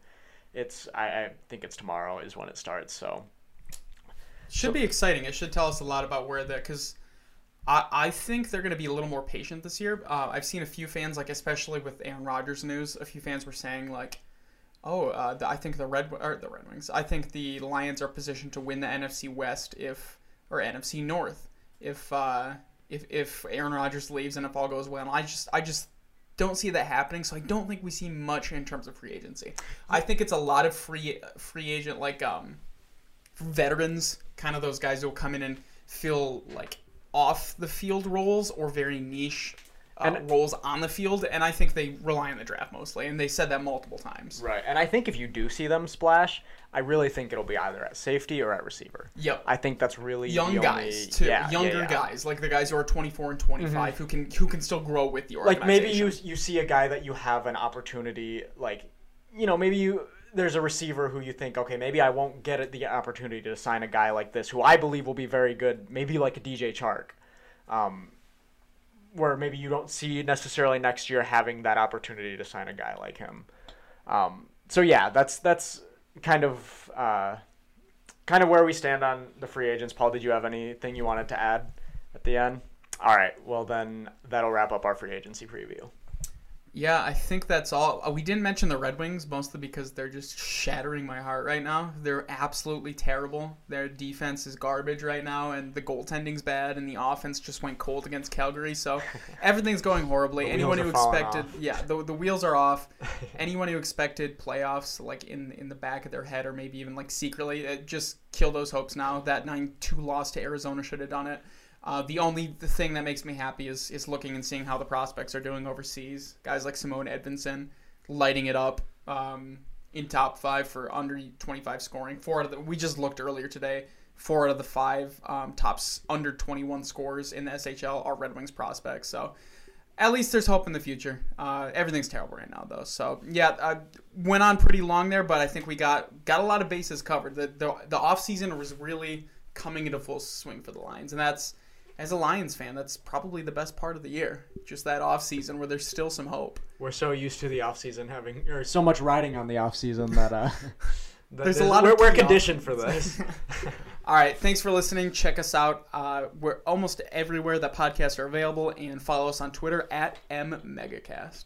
It's I, I think it's tomorrow is when it starts. So Should be exciting. It should tell us a lot about where the because I think they're going to be a little more patient this year. Uh, I've seen a few fans like especially with Aaron Rodgers news. A few fans were saying like, oh, uh, the, I think the Red or the Red Wings. I think the Lions are positioned to win the NFC West if or NFC North if uh, if if Aaron Rodgers leaves and if all goes well. I just I just don't see that happening. So I don't think we see much in terms of free agency. I think it's a lot of free free agent like um veterans, kind of those guys who will come in and feel like off the field roles or very niche uh, And- roles on the field, and I think they rely on the draft mostly, and they said that multiple times. Right, and I think if you do see them splash, I really think it'll be either at safety or at receiver. Yep. I think that's really Young the guys only- too, yeah, yeah, younger yeah. Mm-hmm. guys like the guys who are 24 and 25 who can who can still grow with the organization. Like maybe you you see a guy that you have an opportunity, like you know maybe you there's a receiver who you think okay maybe I won't get the opportunity to sign a guy like this who I believe will be very good, maybe like a DJ Chark. Um, where maybe you don't see necessarily next year having that opportunity to sign a guy like him. Um, so yeah, that's that's kind of uh, kind of where we stand on the free agents. Paul, did you have anything you wanted to add at the end? All right, well then that'll wrap up our free agency preview. Yeah, I think that's all. Uh, We didn't mention the Red Wings mostly because they're just shattering my heart right now. They're absolutely terrible. Their defense is garbage right now, and the goaltending's bad, and the offense just went cold against Calgary. So everything's going horribly. Anyone who expected, yeah, the, the wheels are off. Anyone who expected playoffs, like in in the back of their head, or maybe even like secretly, uh, just kill those hopes now. That nine two loss to Arizona should have done it. Uh, the only the thing that makes me happy is is looking and seeing how the prospects are doing overseas. Guys like Simon Edvinsson lighting it up um, in top five for under 25 scoring. Four out of the we just looked earlier today. Four out of the five um, tops under 21 scores in the SHL are Red Wings prospects. So at least there's hope in the future. Uh, everything's terrible right now, though. So yeah, I went on pretty long there, but I think we got got a lot of bases covered. The the, the off season was really coming into full swing for the Lions, and that's as a Lions fan, that's probably the best part of the year. Just that off season where there's still some hope. We're so used to the off season having. Or So much riding on the off season that uh, that There's a lot we're, of we're conditioned for this. All right, thanks for listening. Check us out. Uh, we're almost everywhere that podcasts are available, and follow us on Twitter at mmegacast.